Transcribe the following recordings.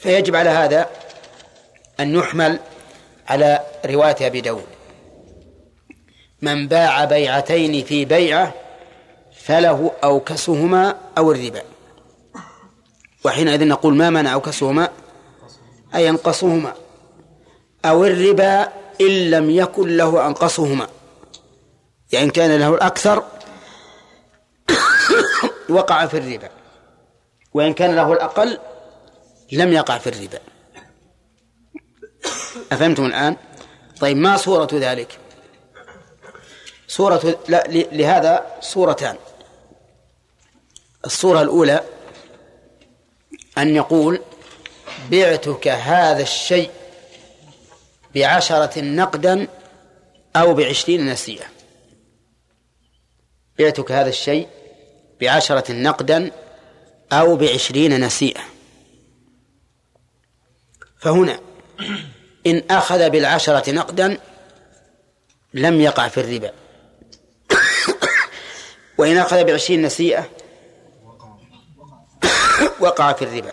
فيجب على هذا أن يحمل على رواية أبي داود. من باع بيعتين في بيعة فله أوكسهما أو الربا. وحينئذ نقول ما منع أوكسهما؟ أي أنقصهما. أو الربا إن لم يكن له أنقصهما. يعني كان له الأكثر وقع في الربا. وإن كان له الأقل لم يقع في الربا أفهمتم الآن؟ طيب ما صورة ذلك؟ صورة لا لهذا صورتان الصورة الأولى أن يقول بعتك هذا الشيء بعشرة نقدا أو بعشرين نسيئة بعتك هذا الشيء بعشرة نقدا أو بعشرين نسيئة فهنا إن أخذ بالعشرة نقدا لم يقع في الربا. وإن أخذ بعشرين نسيئة وقع في الربا.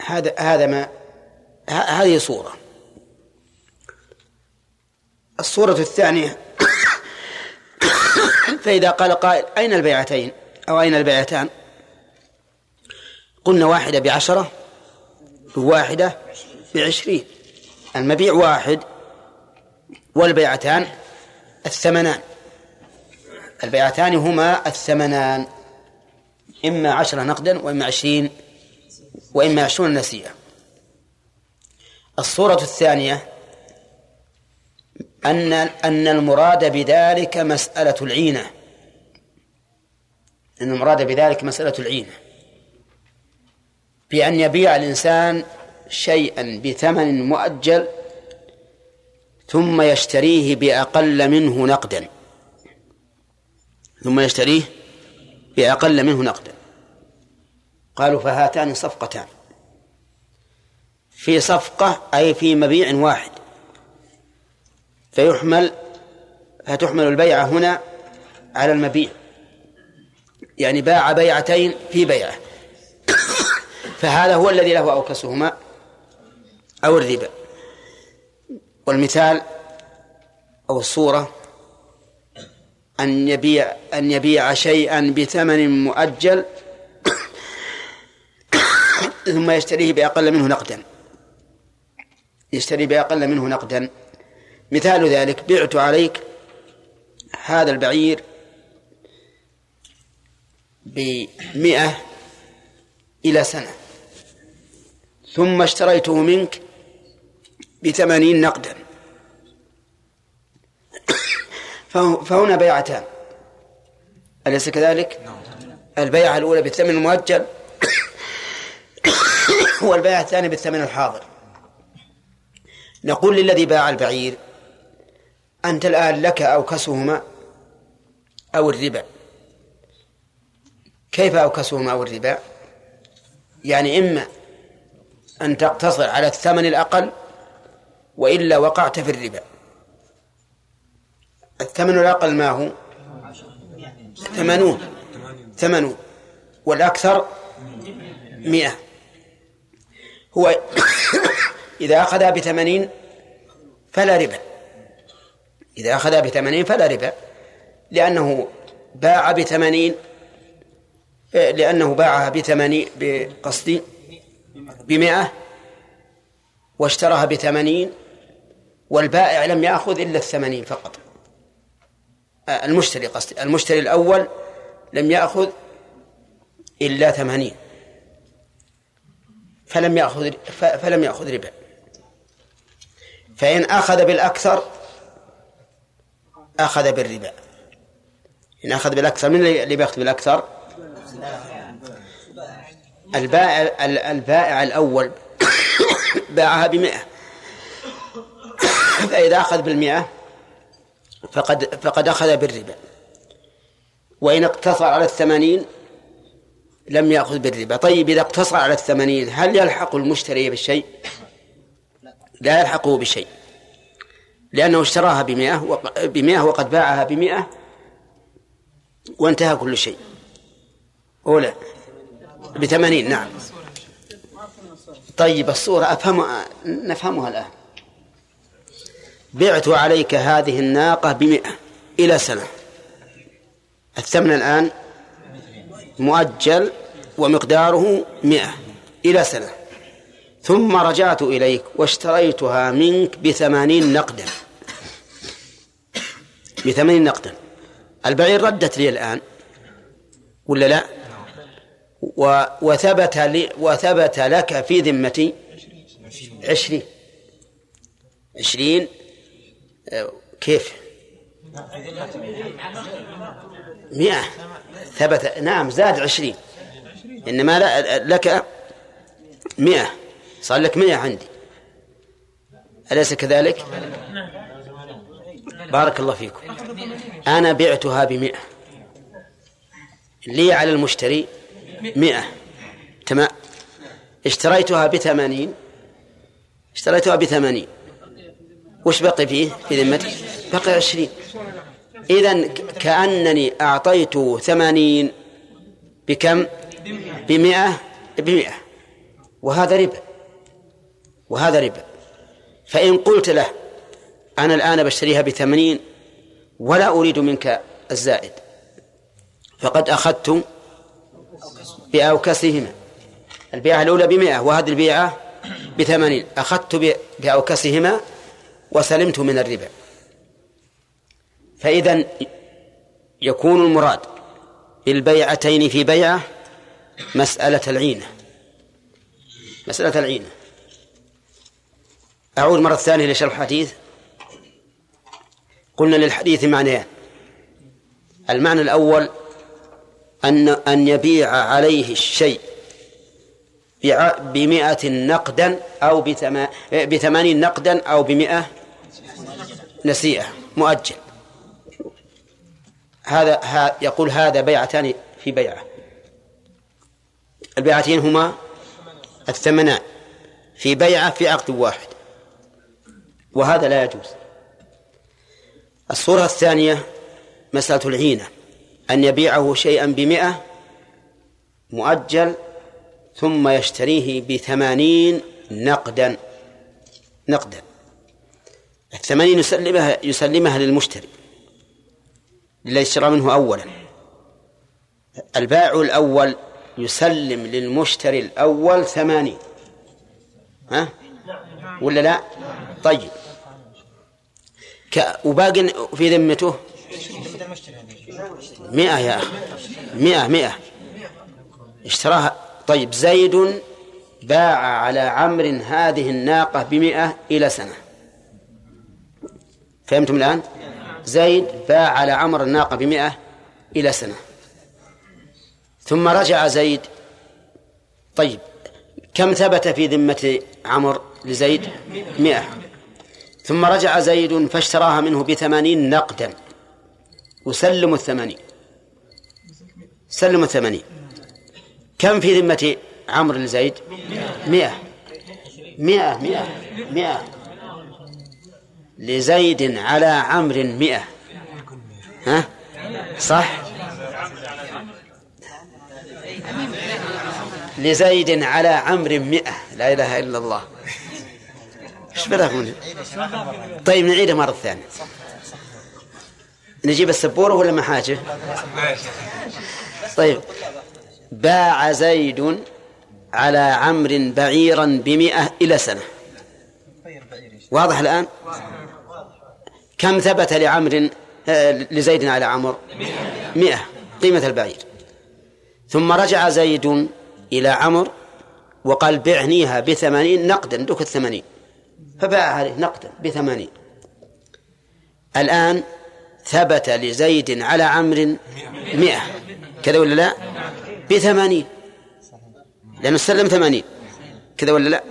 هذا هذا ما هذه صورة. الصورة الثانية فإذا قال قائل أين البيعتين؟ أو أين البيعتان؟ قلنا واحدة بعشرة وواحدة بعشرين. المبيع واحد والبيعتان الثمنان. البيعتان هما الثمنان إما عشرة نقدا وإما عشرين وإما عشرون نسيئة. الصورة الثانية أن أن المراد بذلك مسألة العينة. أن المراد بذلك مسألة العينة. بأن يبيع الإنسان شيئا بثمن مؤجل ثم يشتريه بأقل منه نقدا. ثم يشتريه بأقل منه نقدا. قالوا فهاتان صفقتان. في صفقة أي في مبيع واحد. فيحمل فتحمل البيعة هنا على المبيع. يعني باع بيعتين في بيعة. فهذا هو الذي له أوكسهما أو الربا. والمثال أو الصورة أن يبيع أن يبيع شيئا بثمن مؤجل ثم يشتريه بأقل منه نقدا. يشتري بأقل منه نقدا. مثال ذلك بعت عليك هذا البعير بمئة إلى سنة. ثم اشتريته منك بثمانين نقدا. فهنا بيعتان. أليس كذلك؟ البيعة الأولى بالثمن المؤجل والبيعة الثانية بالثمن الحاضر. نقول للذي باع البعير أنت الآن لك أوكسهما أو الربا. كيف أوكسهما أو الربا؟ يعني إما أن تقتصر على الثمن الأقل وإلا وقعت في الربا. الثمن الأقل ما هو؟ ثمانون. ثمانون. والأكثر؟ مئة. هو إذا أخذها بثمانين فلا ربا. إذا أخذها بثمانين فلا ربا. لأنه باع بثمانين لأنه باعها بثمانين بقصدي بمئة واشتراها بثمانين والبائع لم يأخذ إلا الثمانين فقط. المشتري قصدي. المشتري الأول لم يأخذ إلا ثمانين. فلم يأخذ فلم يأخذ ربا. فإن أخذ بالأكثر أخذ بالربا. إن أخذ بالأكثر من اللي بيأخذ بالأكثر؟ البائع البائع الأول باعها بمئة. فإذا أخذ بالمئة فقد فقد أخذ بالربا. وإن اقتصر على الثمانين لم يأخذ بالربا. طيب إذا اقتصر على الثمانين هل يلحق المشتري بالشيء؟ لا يلحقه بشيء لأنه اشتراها بمئة بمئة وقد باعها بمئة وانتهى كل شيء. أولى بثمانين نعم. طيب الصورة أفهم نفهمها الآن. بعت عليك هذه الناقة بمئة إلى سنة. الثمن الآن مؤجل ومقداره مئة إلى سنة. ثم رجعت إليك واشتريتها منك بثمانين نقدا. بثمانين نقدا. البعير ردت لي الآن ولا لا؟ وثبت لي وثبت لك في ذمتي عشرين. عشرين. كيف؟ مئة. ثبت نعم زاد عشرين. إنما لك مئة. صار لك مئة عندي. أليس كذلك؟ بارك الله فيكم. أنا بعتها بمئة. لي على المشتري مئة. تمام اشتريتها بثمانين. اشتريتها بثمانين. وش بقي فيه؟ في ذمتي بقي عشرين. إذا كأنني أعطيته ثمانين بكم؟ بمئة. بمئة. وهذا ربا. وهذا ربا. فإن قلت له أنا الآن بشتريها بثمانين ولا أريد منك الزائد فقد أخذت بأوكسهما البيعة الأولى بمئة وهذه البيعة بثمانين. أخذت بأوكسهما وسلمت من الربا. فإذا يكون المراد بالبيعتين في بيعة مسألة العينة. مسألة العينة. أعود مرة ثانية لشرح الحديث. قلنا للحديث معنيان. المعنى الأول أن أن يبيع عليه الشيء بمئة نقدا أو بثمانين نقدا أو بمئة نسيئة مؤجل. هذا يقول هذا بيعتان في بيعة. البيعتين هما الثمنان في بيعة في عقد واحد. وهذا لا يجوز. الصورة الثانية مسألة العينة. أن يبيعه شيئا بمئة مؤجل ثم يشتريه بثمانين نقدا. نقدا. الثمانين يسلمها يسلمها للمشتري. الذي اشترى منه أولا. البائع الأول يسلم للمشتري الأول ثمانين. ها؟ ولا لا؟ طيب. وباقي في ذمته؟ مئة يا أخي. مئة مئة. اشتراها. طيب زيد باع على عمر هذه الناقة بمئة إلى سنة. فهمتم الآن؟ زيد باع على عمر الناقة بمئة إلى سنة. ثم رجع زيد. طيب كم ثبت في ذمة عمر لزيد؟ مئة. ثم رجع زيد فاشتراها منه بثمانين نقدا. وسلم الثمانين. سلم الثمانين. كم في ذمة عمرو لزيد مئة. مئة مئة مئة. لزيد على عمرو مئة. ها؟ صح؟ لزيد على عمرو مئة. لا إله إلا الله. إيش بلغ طيب نعيدها مرة ثانية. نجيب السبورة ولا محاجة طيب. باع زيد على عمر بعيرا بمئة إلى سنة. واضح الآن؟ كم ثبت لعمر آه، لزيد على عمر؟ مئة. قيمة البعير. ثم رجع زيد إلى عمر وقال بعنيها بثمانين نقدا. دوك الثمانين فباع عليه نقدا بثمانين. الآن ثبت لزيد على عمر مئة. كذا ولا لا؟ بثمانين. لأنه سلم ثمانين. كذا ولا لا؟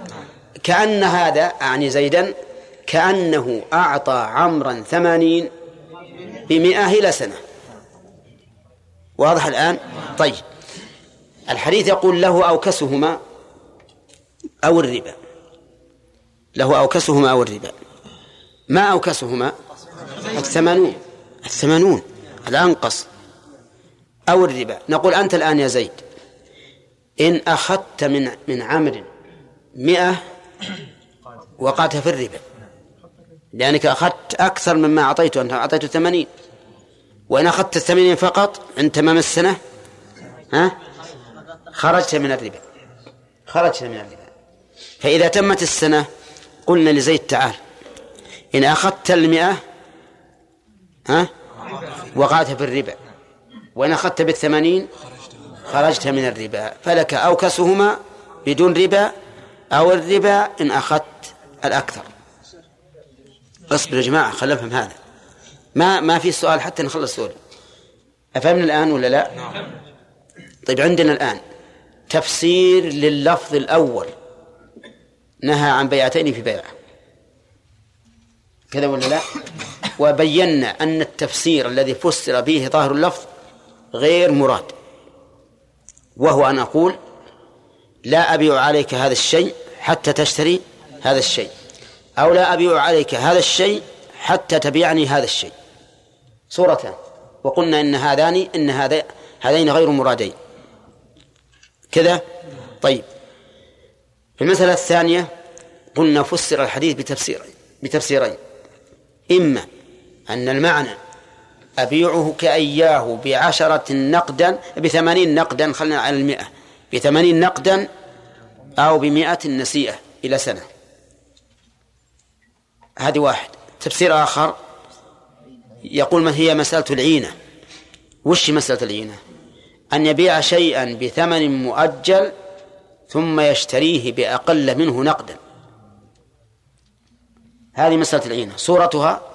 كأن هذا أعني زيدا كأنه أعطى عمرا ثمانين بمئة إلى سنة. واضح الآن؟ طيب. الحديث يقول له أوكسهما أو الربا. له أوكسهما أو الربا. ما أوكسهما؟ الثمانون. الثمانون الأنقص أو الربا. نقول أنت الآن يا زيد إن أخذت من من عمر مئة وقعت في الربا لأنك أخذت أكثر مما أعطيته أنت أعطيته ثمانين. وإن أخذت الثمانين فقط عند تمام السنة ها؟ خرجت من الربا خرجت من الربا. فإذا تمت السنة قلنا لزيد تعال إن أخذت المئة ها؟ وقعت في الربا. وإن أخذت بالثمانين خرجت من الربا. فلك أو كسهما بدون ربا أو الربا إن أخذت الأكثر. اصبر يا جماعة خلينا نفهم هذا. ما ما في سؤال حتى نخلص سؤال. أفهمنا الآن ولا لا؟ طيب عندنا الآن تفسير لللفظ الأول. نهى عن بيعتين في بيعة. كذا ولا لا؟ وبينا أن التفسير الذي فسر به ظاهر اللفظ غير مراد. وهو أن أقول لا أبيع عليك هذا الشيء حتى تشتري هذا الشيء أو لا أبيع عليك هذا الشيء حتى تبيعني هذا الشيء. صورتان وقلنا إن هذان إن هذا هذين غير مرادين. كذا؟ طيب. في المسألة الثانية قلنا فسر الحديث بتفسيرين بتفسيرين. إما أن المعنى أبيعه كأياه بعشرة نقدا بثمانين نقدا خلنا على المئة بثمانين نقدا أو بمئة نسيئة إلى سنة. هذه واحد. تفسير آخر يقول ما هي مسألة العينة؟ وش مسألة العينة؟ أن يبيع شيئا بثمن مؤجل ثم يشتريه بأقل منه نقدا. هذه مسألة العينة. صورتها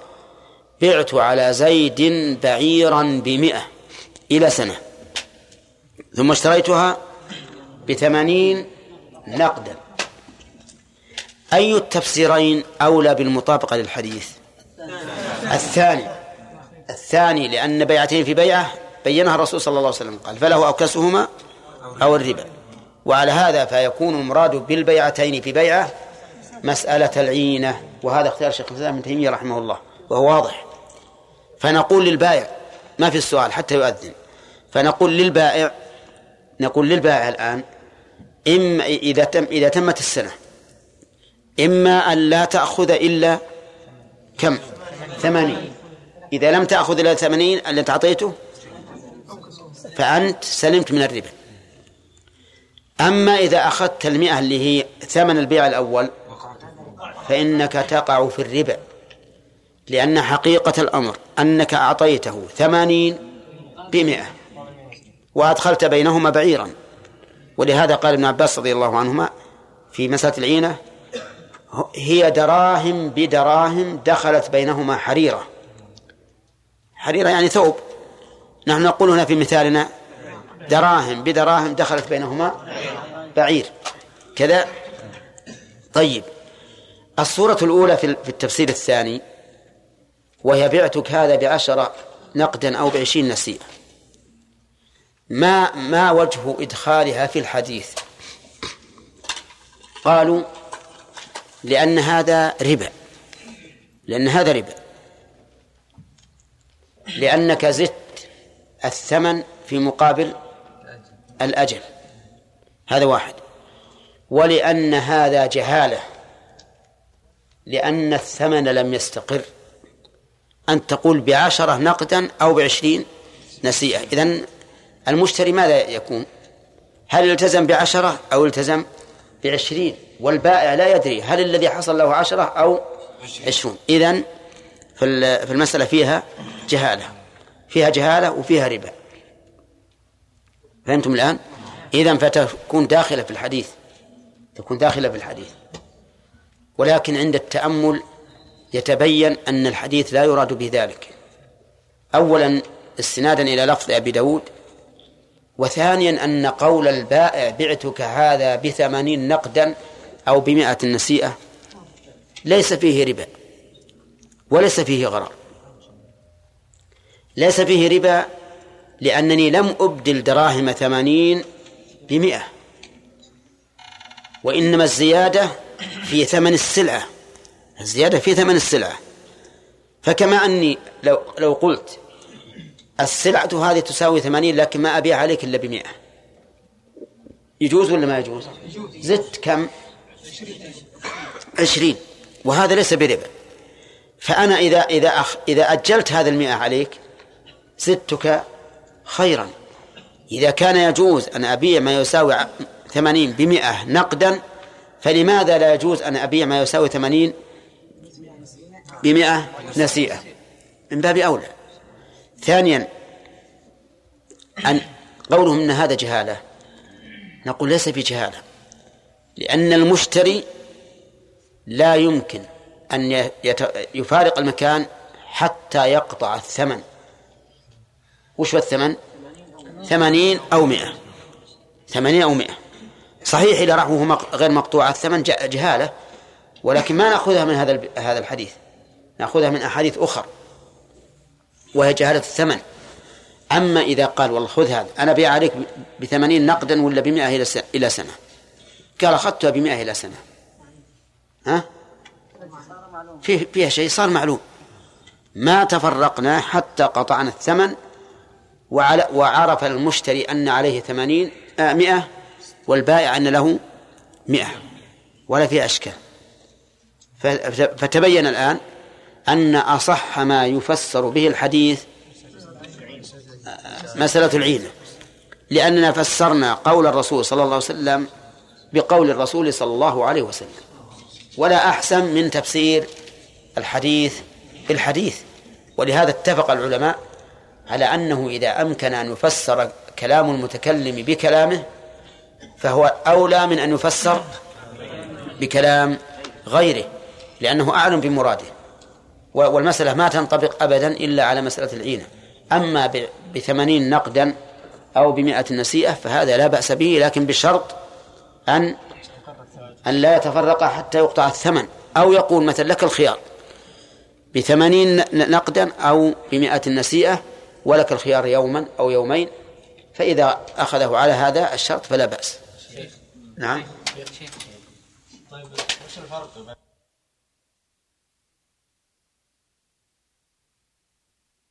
بعت على زيد بعيرا بمئة إلى سنة. ثم اشتريتها بثمانين نقدا. أي التفسيرين أولى بالمطابقة للحديث؟ الثاني. الثاني لأن بيعتين في بيعة بينها الرسول صلى الله عليه وسلم. قال فله أوكسهما أو الربا. وعلى هذا فيكون المراد بالبيعتين في بيعة مسألة العينة. وهذا اختيار الشيخ الإسلام ابن تيمية رحمه الله وهو واضح. فنقول للبائع ما في السؤال حتى يؤذن. فنقول للبائع نقول للبائع الآن إما إذا تم إذا تمت السنة إما أن لا تأخذ إلا كم؟ ثمانين. إذا لم تأخذ إلا ثمانين التي أعطيته فأنت سلمت من الربا. أما إذا أخذت المئة اللي هي ثمن البيع الأول فإنك تقع في الربا. لأن حقيقة الأمر أنك أعطيته ثمانين بمئة وأدخلت بينهما بعيرا. ولهذا قال ابن عباس رضي الله عنهما في مسألة العينة هي دراهم بدراهم دخلت بينهما حريرة. حريرة يعني ثوب. نحن نقول هنا في مثالنا دراهم بدراهم دخلت بينهما بعير. كذا. طيب. الصورة الأولى في التفسير الثاني وهي بعتك هذا بعشرة نقدا أو بعشرين نسيئة. ما ما وجه إدخالها في الحديث؟ قالوا لأن هذا ربا. لأن هذا ربا. لأنك زدت الثمن في مقابل الأجل. هذا واحد. ولأن هذا جهالة. لأن الثمن لم يستقر. أن تقول بعشرة نقدا أو بعشرين نسيئة. إذن المشتري ماذا يكون؟ هل التزم بعشرة أو التزم بعشرين؟ والبائع لا يدري هل الذي حصل له عشرة أو عشرون. إذن في المسألة فيها جهالة. فيها جهالة وفيها ربا. فهمتم الآن؟ إذن فتكون داخلة في الحديث. تكون داخلة في الحديث. ولكن عند التأمل يتبين أن الحديث لا يراد به ذلك. أولا استنادا إلى لفظ أبي داود وثانيا أن قول البائع بعتك هذا بثمانين نقدا أو بمائة نسيئة ليس فيه ربا وليس فيه غرر. ليس فيه ربا لأنني لم أبدل دراهم ثمانين بمئة وإنما الزيادة في ثمن السلعة. الزيادة في ثمن السلعة. فكما أني لو لو قلت السلعة هذه تساوي ثمانين لكن ما أبيع عليك إلا بمئة. يجوز ولا ما يجوز؟ زدت كم؟ عشرين. وهذا ليس بربا. فأنا إذا إذا أخ إذا أجلت هذا المئة عليك زدتك خيرا. إذا كان يجوز أن أبيع ما يساوي ثمانين بمئة نقدا فلماذا لا يجوز أن أبيع ما يساوي ثمانين بمئة نسيئة. من باب أولى ثانيا أن قولهم أن هذا جهالة. نقول ليس في جهالة. لأن المشتري لا يمكن أن يفارق المكان حتى يقطع الثمن. وش هو الثمن؟ ثمانين أو مئة. ثمانين أو مئة. صحيح إذا رحمه غير مقطوع الثمن جهالة ولكن ما نأخذها من هذا هذا الحديث. نأخذها من أحاديث أخر وهي جهالة الثمن. أما إذا قال والله خذ هذا أنا بيع عليك بثمانين نقدا ولا بمئة إلى سنة؟ قال أخذتها بمئة إلى سنة. ها؟ فيه فيها شيء صار معلوم. ما تفرقنا حتى قطعنا الثمن وعلى وعرف المشتري أن عليه ثمانين آه مئة والبائع أن له مئة ولا في أشكال. فتبين الآن أن أصح ما يفسر به الحديث مسألة العينة لأننا فسرنا قول الرسول صلى الله عليه وسلم بقول الرسول صلى الله عليه وسلم. ولا أحسن من تفسير الحديث بالحديث. ولهذا اتفق العلماء على أنه إذا أمكن أن يفسر كلام المتكلم بكلامه فهو أولى من أن يفسر بكلام غيره لأنه أعلم بمراده. والمسألة ما تنطبق أبدا إلا على مسألة العينة. أما بثمانين نقدا أو بمئة نسيئة فهذا لا بأس به لكن بشرط أن أن لا يتفرق حتى يقطع الثمن. أو يقول مثلا لك الخيار بثمانين نقدا أو بمئة نسيئة ولك الخيار يوما أو يومين فإذا أخذه على هذا الشرط فلا بأس. نعم. طيب وش الفرق؟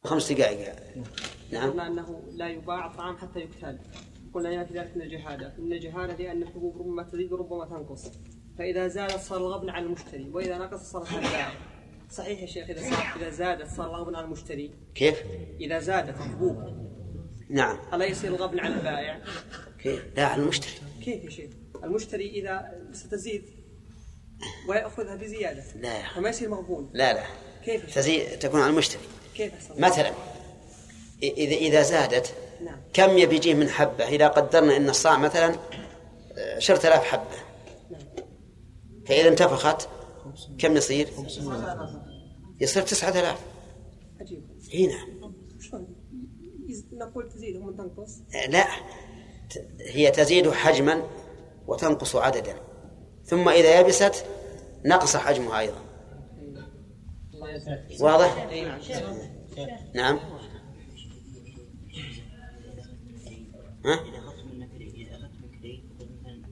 خمس دقائق. نعم. قلنا أنه لا يباع الطعام حتى يكتال قلنا يأتي ذلك من الجهاله ان الجهاله لأن الحبوب ربما تزيد وربما تنقص. فإذا زادت صار الغبن على المشتري وإذا نقص صار البائع صحيح يا شيخ إذا إذا زادت صار الغبن على المشتري. كيف؟ إذا زادت الحبوب. نعم. الا يصير الغبن على البائع؟ كيف؟ لا على المشتري. كيف يا شيخ؟ المشتري إذا ستزيد ويأخذها بزيادة. لا. فما يصير مغبون؟ لا لا. كيف تزيد تكون على المشتري. مثلا إذا إذا زادت نعم. كم يبي يجيه من حبة؟ إذا قدرنا أن الصاع مثلا عشرة آلاف حبة. نعم. فإذا انتفخت كم يصير؟ يصير تسعة آلاف. عجيب. إي نعم. نقول تزيد تنقص؟ لا. هي تزيد حجما وتنقص عددا. ثم إذا يبست نقص حجمها أيضا. واضح؟ نعم ها؟ إذا أخذت منك إذا أخذت منك مثلا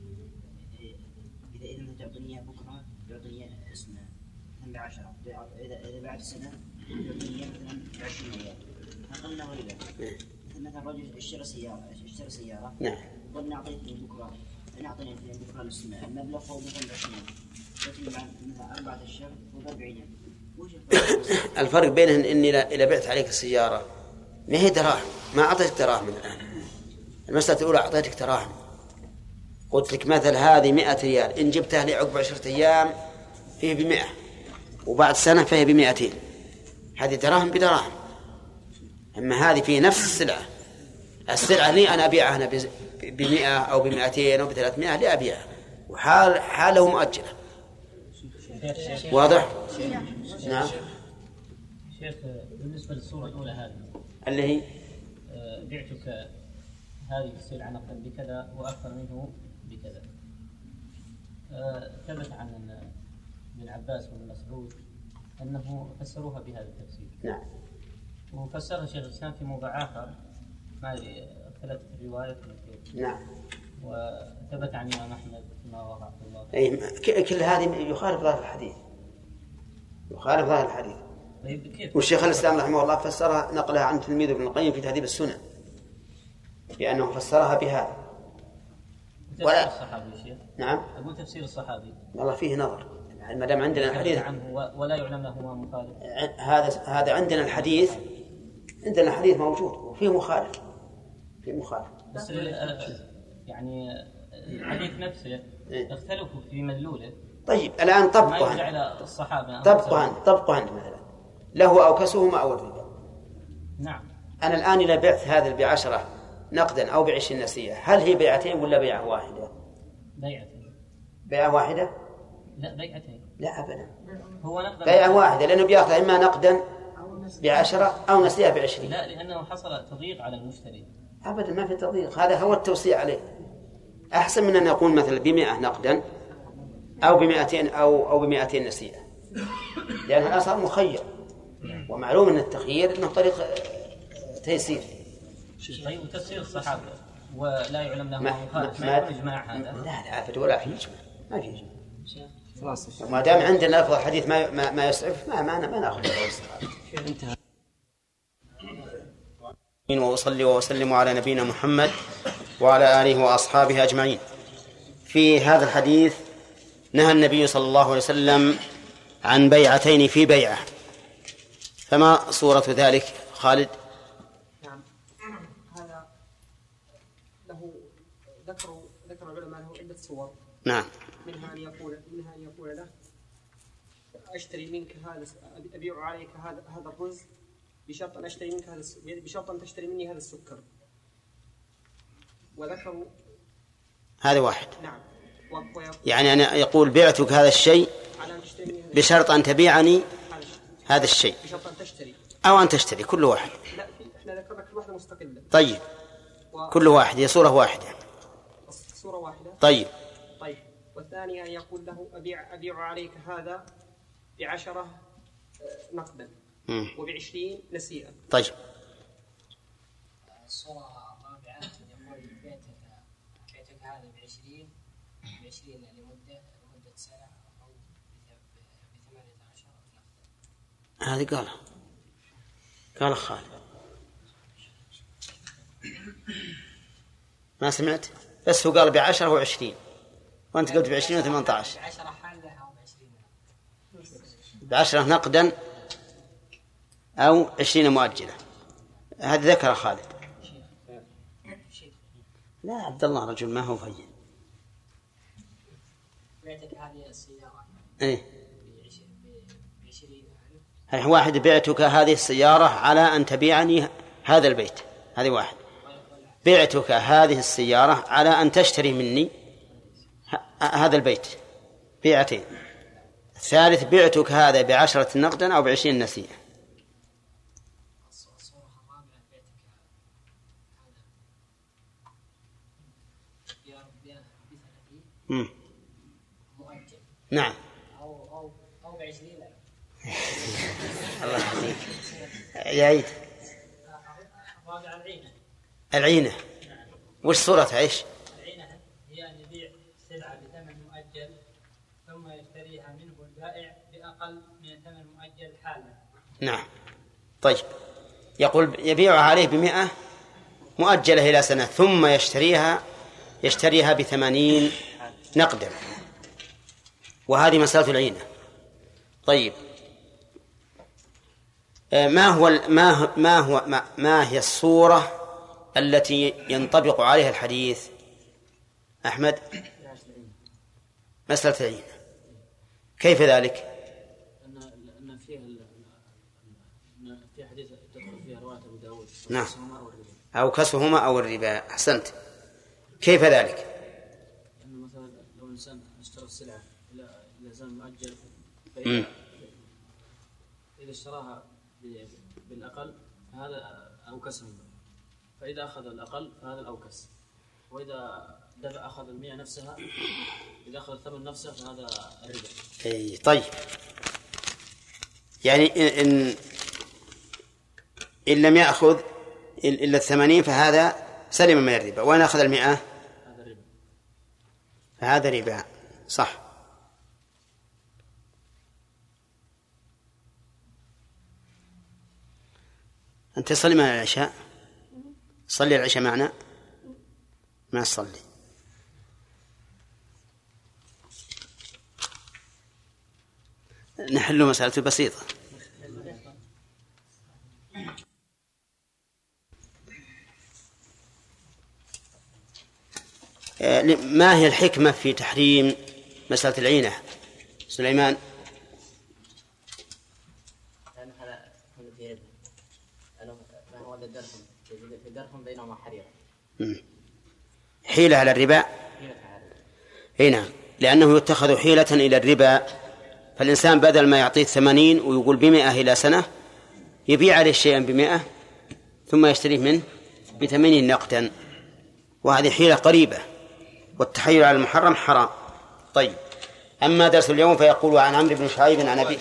إذا إذا تعطيني بكرة تعطيني اسمه مثلا بعشرة إذا إذا بعد سنة تعطيني مثلا بعشرين ريال أقلنا ولا مثلا رجل اشترى سيارة اشترى سيارة نعم قلنا أعطيتني بكرة أنا بكرة المبلغ هو مثلا 20 تعطيني مثلا أربعة أشهر فوق 40 الفرق بين إني إذا بعت عليك السيارة. ما هي دراهم؟ ما أعطيتك دراهم الآن. المسألة الأولى أعطيتك دراهم. قلت لك مثل هذه 100 ريال. إن جبتها لي عقب عشرة أيام فيه ب 100 وبعد سنة فهي ب 200 هذه دراهم بدراهم. أما هذه في نفس السلعة. السلعة لي أنا أبيعها أنا ب 100 أو ب 200 أو ب 300 لي أبيعها. وحال حاله مؤجلة. واضح؟ نعم. شيخ بالنسبة للصورة الأولى هذه اللي هي؟ آه، بعتك هذه السلعة نقدا بكذا وأكثر منه بكذا. آه، ثبت عن ابن عباس وابن مسعود أنه فسروها بهذا التفسير. نعم. وفسرها شيخ الإسلام في موضع آخر ما أدري اختلفت الرواية نعم. وثبت عن الإمام أحمد رواه عبد الله. أي كل هذه يخالف ظاهر الحديث. يخالف ظاهر الحديث. طيب والشيخ الإسلام رحمه الله فسرها نقلها عن تلميذ ابن القيم في تهذيب السنن لأنه فسرها بهذا. تفسير ولا- الصحابي شيخ. نعم. أقول تفسير الصحابي. والله فيه نظر ما دام عندنا الحديث. عنه ولا يعلم له ما مخالف. هذا هذا عندنا الحديث عندنا الحديث موجود وفيه مخالف فيه مخالف. بس آه، يعني الحديث نفسه إيه. اختلفوا في مدلوله. طيب الآن ما طبقه الصحابة. طبقه عند طبقه عند مثلا له أو كسوهما أو الربا. نعم. أنا الآن إذا بعت هذا بعشرة نقدا أو بعشرين نسية هل هي بيعتين ولا بيعة واحدة؟ بيعتين. بيعة واحدة؟ لا بيعتين. لا أبدا. هو نقد بيعة واحدة لأنه بيأخذ إما نقدا بعشرة أو نسية بعشرين. لا لأنه حصل تضييق على المشتري. أبدا ما في تضييق. هذا هو التوسيع عليه. أحسن من أن يقول مثلا بمئة نقدا. أو بمئتين أو أو بمئتين نسيئة. لأن الأصل مخير. ومعلوم أن التخيير أنه طريق تيسير. طيب وتفسير الصحابة. ولا يعلم له ما ما ما إجماع لا هذا؟ لا أبدا ولا في إجماع ما في إجماع ما دام عندنا لفظ الحديث ما ما, ما يسعف ما ما, ما نأخذ الصحابة. وأصلي وأسلم على نبينا محمد وعلى آله وأصحابه أجمعين. في هذا الحديث نهى النبي صلى الله عليه وسلم عن بيعتين في بيعة. فما صورة ذلك خالد؟ نعم. هذا له ذكروا ذكر العلماء له عدة صور. نعم. منها أن يقول منها أن يقول له أشتري منك هذا أبيع عليك هذا هذا الرز بشرط أن أشتري منك هذا بشرط أن تشتري مني هذا السكر. وذكروا هذا واحد. نعم. يعني أنا يقول بعتك هذا الشيء بشرط أن تبيعني هذا- الشيء. بشرط أن تشتري أو أن تشتري كل واحد. لا إحنا ذكرنا كل واحدة مستقلة طيب. كل واحد هي صورة واحدة. صورة واحدة طيب. طيب. والثاني أن يقول له أبيع أبيع عليك هذا بعشرة نقدا. وبعشرين نسيئة طيب. الصورة الرابعة يقول بيتك بيتك هذا بعشرين بعشرين لمدة لمدة سنة أو بث- بثمانية عشر نقدا هذه قالها قال خالد. ما سمعت؟ بس هو قال بعشرة وعشرين. وأنت قلت بعشرين وثمانية عشر بعشرة نقدا أو عشرين مؤجلة. هذا ذكر خالد. لا عبد الله رجل ما هو فين بيتك هذه السيارة إيه. يعني هي واحد بعتك هذه السيارة على أن تبيعني هذا البيت. هذه واحد. بعتك هذه السيارة على أن تشتري مني هذا البيت. بيعتين. الثالث بعتك هذا بعشرة نقدا أو بعشرين نسيئة. الص- الصورة الرابعة بيتك هذا بيار- بيار- بثلاثين مم. مؤجل نعم أو أو أو بعشرين الله يحييك يعيد الرابعة العينة. وش صورتها إيش؟ العينة هي أن يبيع سلعة بثمن مؤجل ثم يشتريها منه البائع بأقل من الثمن المؤجل حالا. نعم. طيب. يقول يبيعها عليه بمئة مؤجلة إلى سنة ثم يشتريها يشتريها بثمانين نقدا. وهذه مسألة العينة. طيب. ما هو ما ما هو ما, ما هي الصورة التي ينطبق عليها الحديث؟ أحمد؟ مسألة العينة كيف ذلك؟ ان فيها في حديث تدخل فيها رواية أبو داود. نعم. أو كسهما أو الربا. أحسنت. كيف ذلك؟ انه مثلا لو الإنسان اشترى السلعة إلى إلى زمن مؤجل إذا اشتراها بالاقل فهذا اوكسهم فإذا أخذ الأقل فهذا الأوكس. وإذا دفع أخذ المئة نفسها إذا أخذ الثمن نفسه فهذا الربا. أي طيب. يعني إن- إن لم يأخذ إل- إلا الثمانين فهذا سلم من الربا. وإن أخذ المئة؟ هذا الربا. فهذا ربا صح. أنت تصلي معنا العشاء؟ صلي العشاء معنا؟ ما تصلي. نحل مسألة بسيطة. آه، ما هي الحكمة في تحريم مسألة العينة؟ سليمان؟ هو الدرهم في درهم بينهما حريرة حيلة على الربا؟ إي نعم. لأنه يتخذ حيلة إلى الربا. فالإنسان بدل ما يعطيه ثمانين ويقول بمئة إلى سنة يبيع عليه شيئا بمئة ثم يشتريه منه بثمانين نقدا. وهذه حيلة قريبة. والتحيل على المحرم حرام. طيب. أما درس اليوم فيقول عن عمرو بن شعيب عن أبي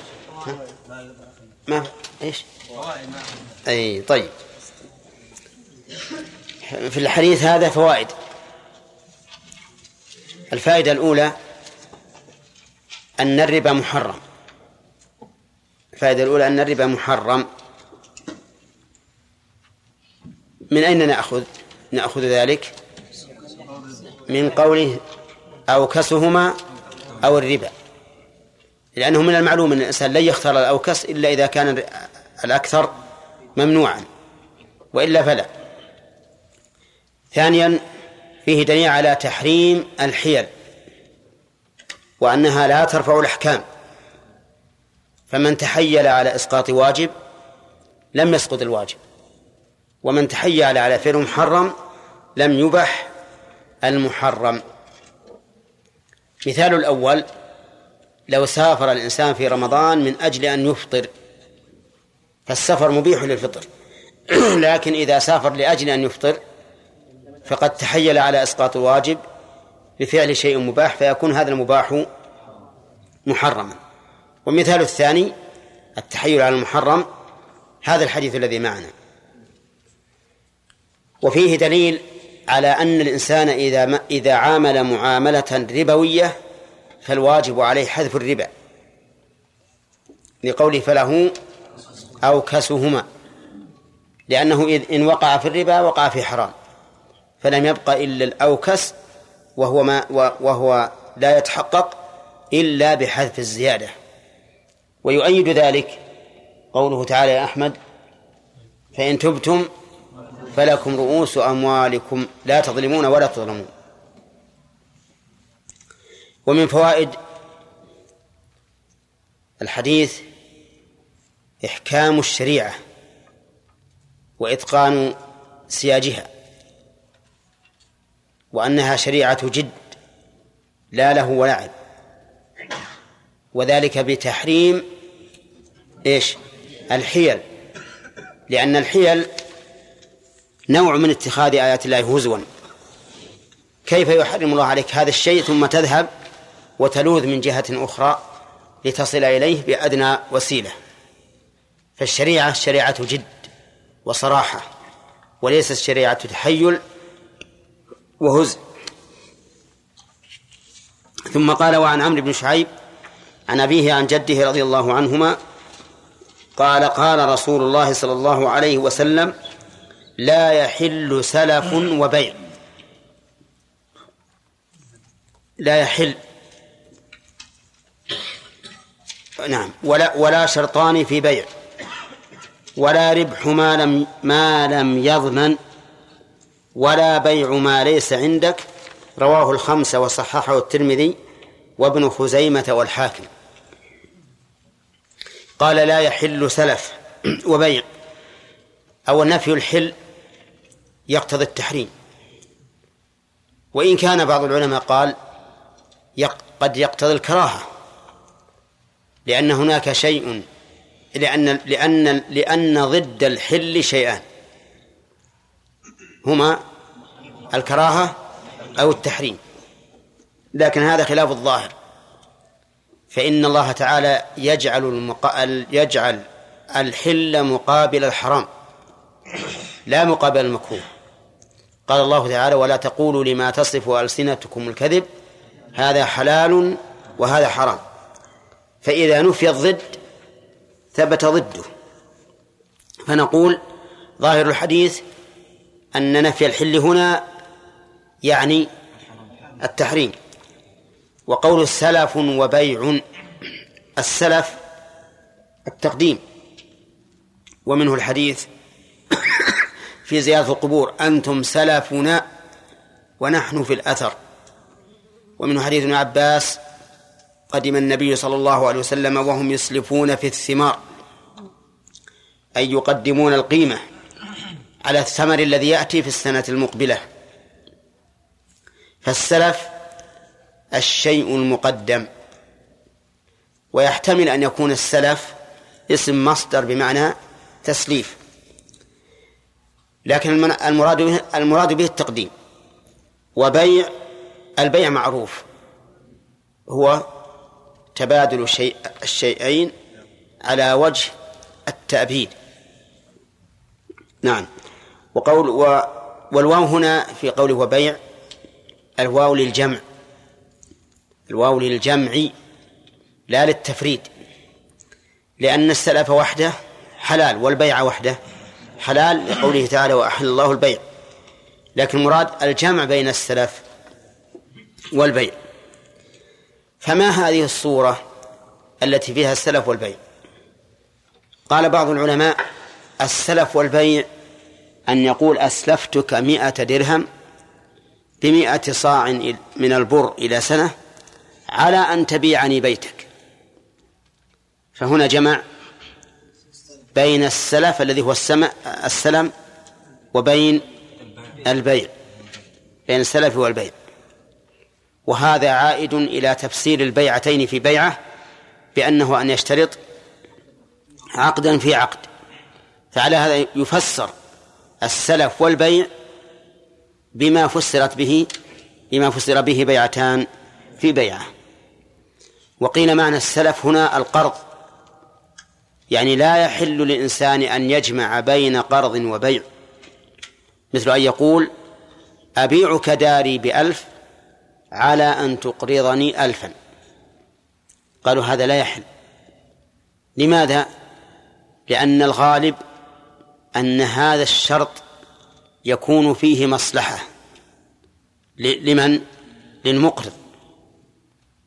ما إيش؟ أي طيب. في الحديث هذا فوائد. الفائدة الأولى أن الربا محرم. الفائدة الأولى أن الربا محرم. من أين نأخذ؟ نأخذ ذلك من قوله أوكسهما أو الربا. لأنه من المعلوم أن الإنسان لن يختار الأوكس إلا إذا كان الأكثر ممنوعا وإلا فلا. ثانيا فيه دليل على تحريم الحيل وأنها لا ترفع الأحكام. فمن تحيل على إسقاط واجب لم يسقط الواجب ومن تحيل على فعل محرم لم يبح المحرم. مثال الأول لو سافر الإنسان في رمضان من أجل أن يفطر فالسفر مبيح للفطر. لكن إذا سافر لأجل أن يفطر فقد تحيل على إسقاط الواجب بفعل شيء مباح فيكون هذا المباح محرما. والمثال الثاني التحيل على المحرم هذا الحديث الذي معنا. وفيه دليل على أن الإنسان إذا ما إذا عامل معاملة ربوية فالواجب عليه حذف الربا لقوله فله أوكسهما لأنه إن وقع في الربا وقع في حرام. فلم يبق إلا الأوكس وهو ما وهو لا يتحقق إلا بحذف الزيادة. ويؤيد ذلك قوله تعالى يا أحمد فإن تبتم فلكم رؤوس أموالكم لا تظلمون ولا تظلمون. ومن فوائد الحديث إحكام الشريعة وإتقان سياجها. وأنها شريعة جد لا له ولعب وذلك بتحريم إيش؟ الحيل. لأن الحيل نوع من اتخاذ آيات الله هزوا. كيف يحرم الله عليك هذا الشيء ثم تذهب وتلوذ من جهة أخرى لتصل إليه بأدنى وسيلة؟ فالشريعة شريعة جد وصراحة وليست شريعة تحيل وهزء. ثم قال وعن عمرو بن شعيب عن أبيه عن جده رضي الله عنهما قال قال رسول الله صلى الله عليه وسلم لا يحل سلف وبيع. لا يحل. نعم. ولا ولا شرطان في بيع. ولا ربح ما لم ما لم يضمن. ولا بيع ما ليس عندك. رواه الخمسة وصححه الترمذي وابن خزيمة والحاكم. قال لا يحل سلف وبيع. أو نفي الحل يقتضي التحريم. وإن كان بعض العلماء قال قد يقتضي الكراهة. لأن هناك شيء لأن لأن لأن ضد الحل شيئان. هما الكراهة أو التحريم. لكن هذا خلاف الظاهر. فإن الله تعالى يجعل المق... يجعل الحل مقابل الحرام لا مقابل المكروه. قال الله تعالى ولا تقولوا لما تصف ألسنتكم الكذب هذا حلال وهذا حرام. فإذا نفي الضد ثبت ضده. فنقول ظاهر الحديث أن نفي الحل هنا يعني التحريم. وقول سلف وبيع السلف التقديم. ومنه الحديث في زيارة القبور أنتم سلفنا ونحن في الأثر. ومنه حديث ابن عباس قدم النبي صلى الله عليه وسلم وهم يسلفون في الثمار أي يقدمون القيمة. على الثمر الذي يأتي في السنة المقبلة. فالسلف الشيء المقدم ويحتمل أن يكون السلف اسم مصدر بمعنى تسليف. لكن المراد به المراد به التقديم. وبيع البيع معروف. هو تبادل الشيء الشيئين على وجه التأبيد. نعم. وقول و والواو هنا في قوله وبيع الواو للجمع. الواو للجمع لا للتفريد لأن السلف وحده حلال والبيع وحده حلال لقوله تعالى وأحل الله البيع. لكن المراد الجمع بين السلف والبيع. فما هذه الصورة التي فيها السلف والبيع؟ قال بعض العلماء السلف والبيع أن يقول أسلفتك مئة درهم بمئة صاع من البر إلى سنة على أن تبيعني بيتك. فهنا جمع بين السلف الذي هو السمع السلم وبين البيع. بين السلف والبيع. وهذا عائد إلى تفسير البيعتين في بيعة بأنه أن يشترط عقدا في عقد. فعلى هذا يفسر السلف والبيع بما فسرت به بما فسر به بيعتان في بيعة. وقيل معنى السلف هنا القرض. يعني لا يحل للإنسان أن يجمع بين قرض وبيع. مثل أن يقول أبيعك داري بألف على أن تقرضني ألفا. قالوا هذا لا يحل. لماذا؟ لأن الغالب أن هذا الشرط يكون فيه مصلحة. لمن؟ للمقرض.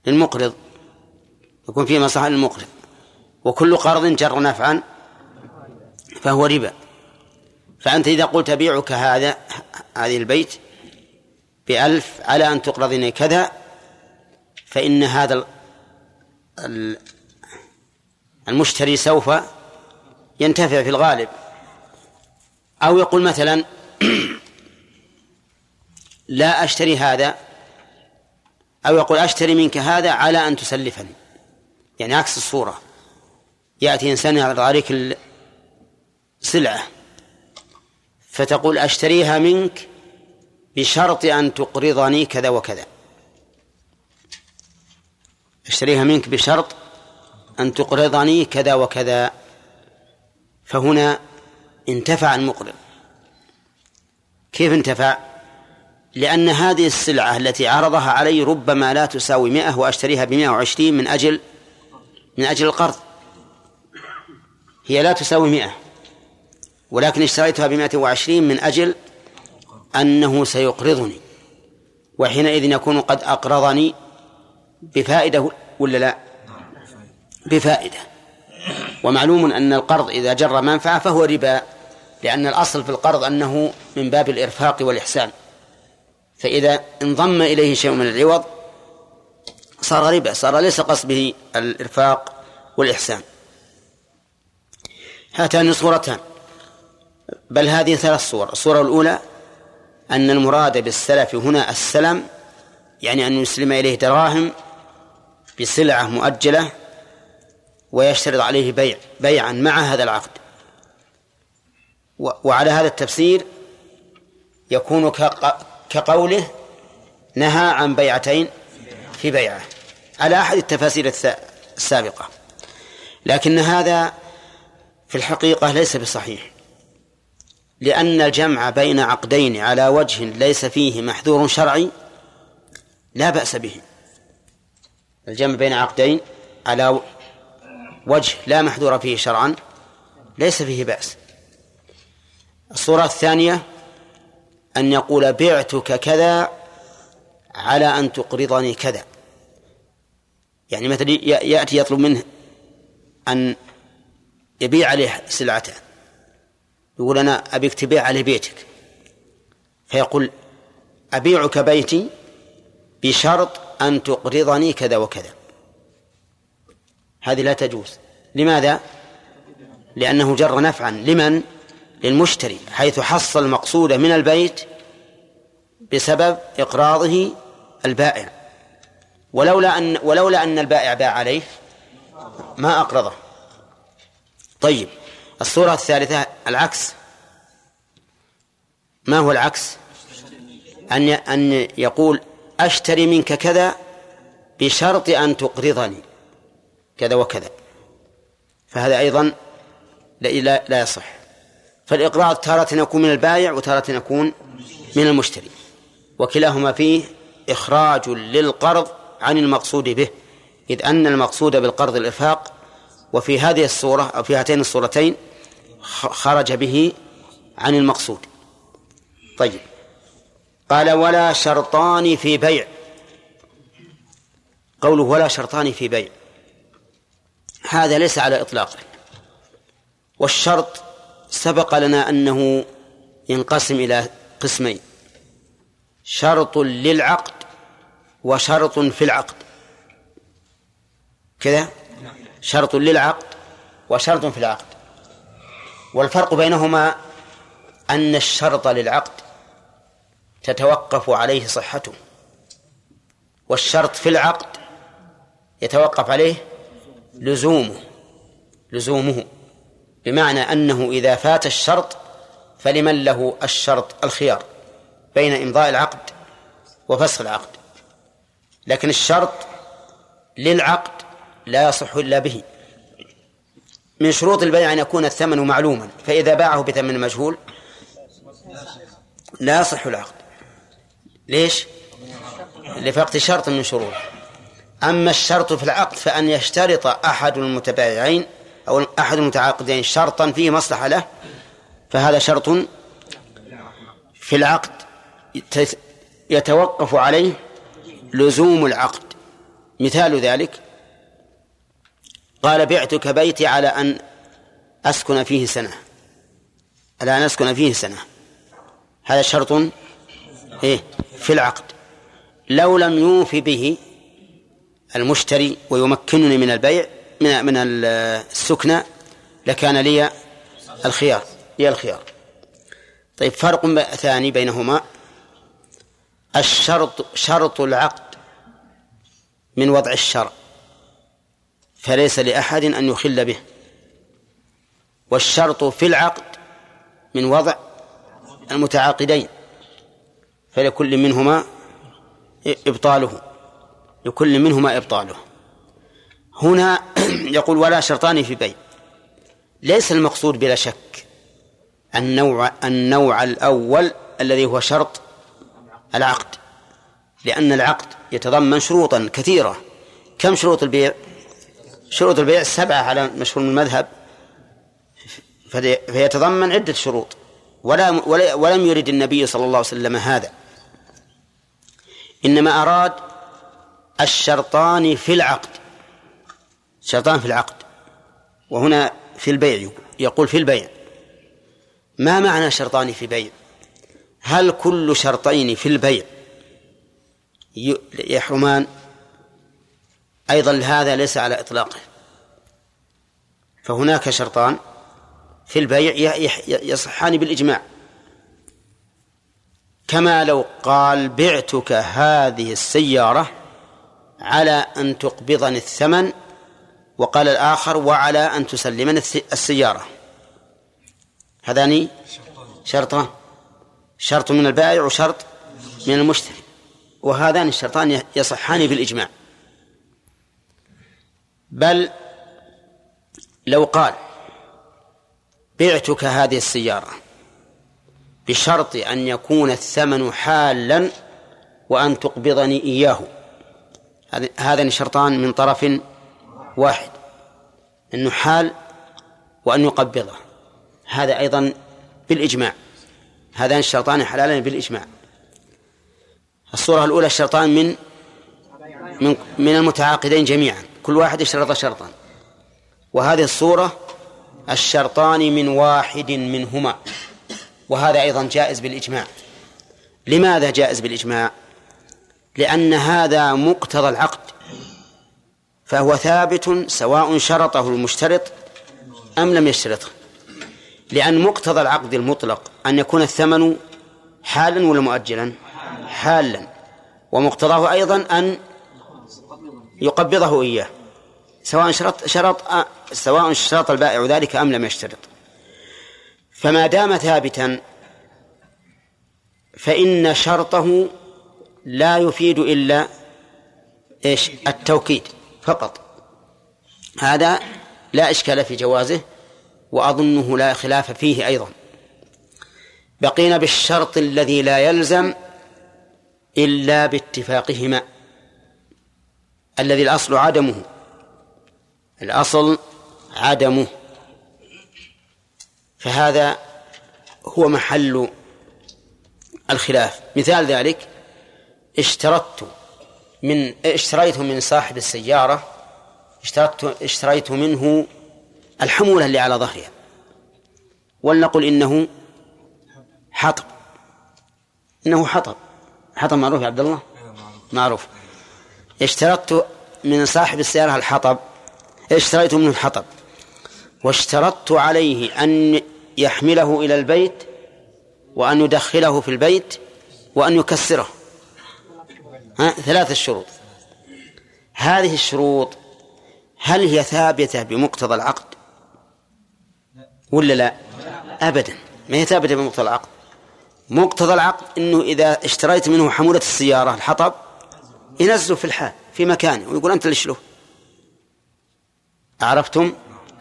للمقرض. يكون فيه مصلحة للمقرض. وكل قرض جر نفعا فهو ربا. فأنت إذا قلت أبيعك هذا هذه البيت بألف على أن تقرضني كذا فإن هذا المشتري سوف ينتفع في الغالب. أو يقول مثلا لا أشتري هذا أو يقول أشتري منك هذا على أن تسلفني. يعني عكس الصورة. يأتي إنسان يعرض عليك السلعة فتقول أشتريها منك بشرط أن تقرضني كذا وكذا. أشتريها منك بشرط أن تقرضني كذا وكذا. فهنا انتفع المقرض. كيف انتفع؟ لأن هذه السلعة التي عرضها علي ربما لا تساوي مئة وأشتريها بمئة وعشرين من أجل من أجل القرض. هي لا تساوي مئة ولكن اشتريتها بمئة وعشرين من أجل أنه سيقرضني وحينئذ يكون قد أقرضني بفائدة ولا لا؟ بفائدة. ومعلوم أن القرض إذا جر منفعة فهو ربا. لأن الأصل في القرض أنه من باب الإرفاق والإحسان. فإذا انضم إليه شيء من العوض صار ربا صار ليس قصد به الإرفاق والإحسان. هاتان صورتان. بل هذه ثلاث صور. الصورة الأولى أن المراد بالسلف هنا السلم يعني أن يسلم إليه دراهم بسلعة مؤجلة ويشترط عليه بيع بيعا مع هذا العقد. وعلى هذا التفسير يكون كقوله نهى عن بيعتين في بيعة. على أحد التفاسير السابقة. لكن هذا في الحقيقة ليس بصحيح. لأن الجمع بين عقدين على وجه ليس فيه محذور شرعي لا بأس به. الجمع بين عقدين على وجه لا محذور فيه شرعا ليس فيه بأس. الصورة الثانية أن يقول بعتك كذا على أن تقرضني كذا. يعني مثلا يأتي يطلب منه أن يبيع عليه سلعته. يقول أنا أبيك تبيع عليه بيتك. فيقول أبيعك بيتي بشرط أن تقرضني كذا وكذا. هذه لا تجوز. لماذا؟ لأنه جر نفعا. لمن؟ للمشتري حيث حصل المقصود من البيت بسبب إقراضه البائع. ولولا أن ولولا أن البائع باع عليه ما أقرضه. طيب الصورة الثالثة العكس. ما هو العكس؟ أن أن يقول أشتري منك كذا بشرط أن تقرضني. كذا وكذا. فهذا أيضا لا, لا يصح. فالإقراض تارة يكون من البائع وتارة يكون من المشتري. وكلاهما فيه إخراج للقرض عن المقصود به إذ أن المقصود بالقرض الإرفاق وفي هذه الصورة أو في هاتين الصورتين خرج به عن المقصود. طيب. قال ولا شرطان في بيع. قوله ولا شرطان في بيع. هذا ليس على إطلاقه. والشرط سبق لنا أنه ينقسم إلى قسمين. شرط للعقد وشرط في العقد. كذا؟ شرط للعقد وشرط في العقد. والفرق بينهما أن الشرط للعقد تتوقف عليه صحته والشرط في العقد يتوقف عليه لزومه لزومه. بمعنى أنه إذا فات الشرط فلمن له الشرط الخيار بين إمضاء العقد وفسخ العقد. لكن الشرط للعقد لا يصح إلا به. من شروط البيع أن يكون الثمن معلوما فإذا باعه بثمن مجهول لا يصح العقد. ليش؟ لفقد شرط من شروط. أما الشرط في العقد فأن يشترط أحد المتبايعين أو أحد المتعاقدين شرطا فيه مصلحة له فهذا شرط في العقد يتوقف عليه لزوم العقد. مثال ذلك قال بعتك بيتي على أن أسكن فيه سنة. على أن أسكن فيه سنة. هذا شرط إيه في العقد. لو لم يوفي به المشتري ويمكنني من البيع من من السكنى لكان لي الخيار لي الخيار. طيب فرق ثاني بينهما. الشرط شرط العقد من وضع الشرع فليس لأحد أن يخل به. والشرط في العقد من وضع المتعاقدين فلكل منهما إبطاله لكل منهما إبطاله. هنا يقول ولا شرطان في بيع. ليس المقصود بلا شك النوع النوع الأول الذي هو شرط العقد لأن العقد يتضمن شروطا كثيرة. كم شروط البيع؟ شروط البيع سبعة على مشهور من المذهب. فيتضمن عدة شروط. ولا ولم يرد النبي صلى الله عليه وسلم هذا. إنما أراد الشرطان في العقد. شرطان في العقد. وهنا في البيع يقول في البيع. ما معنى شرطان في بيع؟ هل كل شرطين في البيع يحرمان أيضا هذا ليس على إطلاقه. فهناك شرطان في البيع يصحان بالإجماع. كما لو قال بعتك هذه السيارة على أن تقبضني الثمن وقال الآخر وعلى أن تسلمني السيارة. هذان شرطان شرط من البائع وشرط من المشتري. وهذان الشرطان يصحان بالإجماع. بل لو قال بعتك هذه السيارة بشرط أن يكون الثمن حالا وأن تقبضني إياه. هذان شرطان من طرف واحد أنه حال وأن يقبضه. هذا أيضا بالإجماع. هذان الشرطان حلالان بالإجماع. الصورة الأولى الشرطان من من من المتعاقدين جميعا. كل واحد اشترط شرطا. وهذه الصورة الشرطان من واحد منهما. وهذا أيضا جائز بالإجماع. لماذا جائز بالإجماع؟ لأن هذا مقتضى العقد. فهو ثابت سواء شرطه المشترط أم لم يشترطه لأن مقتضى العقد المطلق أن يكون الثمن حالا ولا مؤجلا؟ حالا. ومقتضاه أيضا أن يقبضه إياه. سواء شرط شرط سواء شرط البائع ذلك أم لم يشترط. فما دام ثابتا فإن شرطه لا يفيد إلا إيش؟ التوكيد. فقط. هذا لا إشكال في جوازه وأظنه لا خلاف فيه أيضا. بقينا بالشرط الذي لا يلزم إلا باتفاقهما الذي الأصل عدمه. الأصل عدمه. فهذا هو محل الخلاف. مثال ذلك اشترطت من اشتريت من صاحب السيارة اشتريت اشتريت منه الحمولة اللي على ظهرها. ولنقل إنه حطب. إنه حطب. حطب معروف يا عبد الله؟ معروف. اشترطت من صاحب السيارة الحطب اشتريت منه الحطب. واشترطت عليه أن يحمله إلى البيت وأن يدخله في البيت وأن يكسره. ها ثلاث الشروط هذه الشروط هل هي ثابتة بمقتضى العقد؟ ولا لا؟ أبدا. ما هي ثابتة بمقتضى العقد؟ مقتضى العقد أنه إذا اشتريت منه حمولة السيارة الحطب ينزله في الحال في مكانه ويقول أنت اللي له؟ عرفتم؟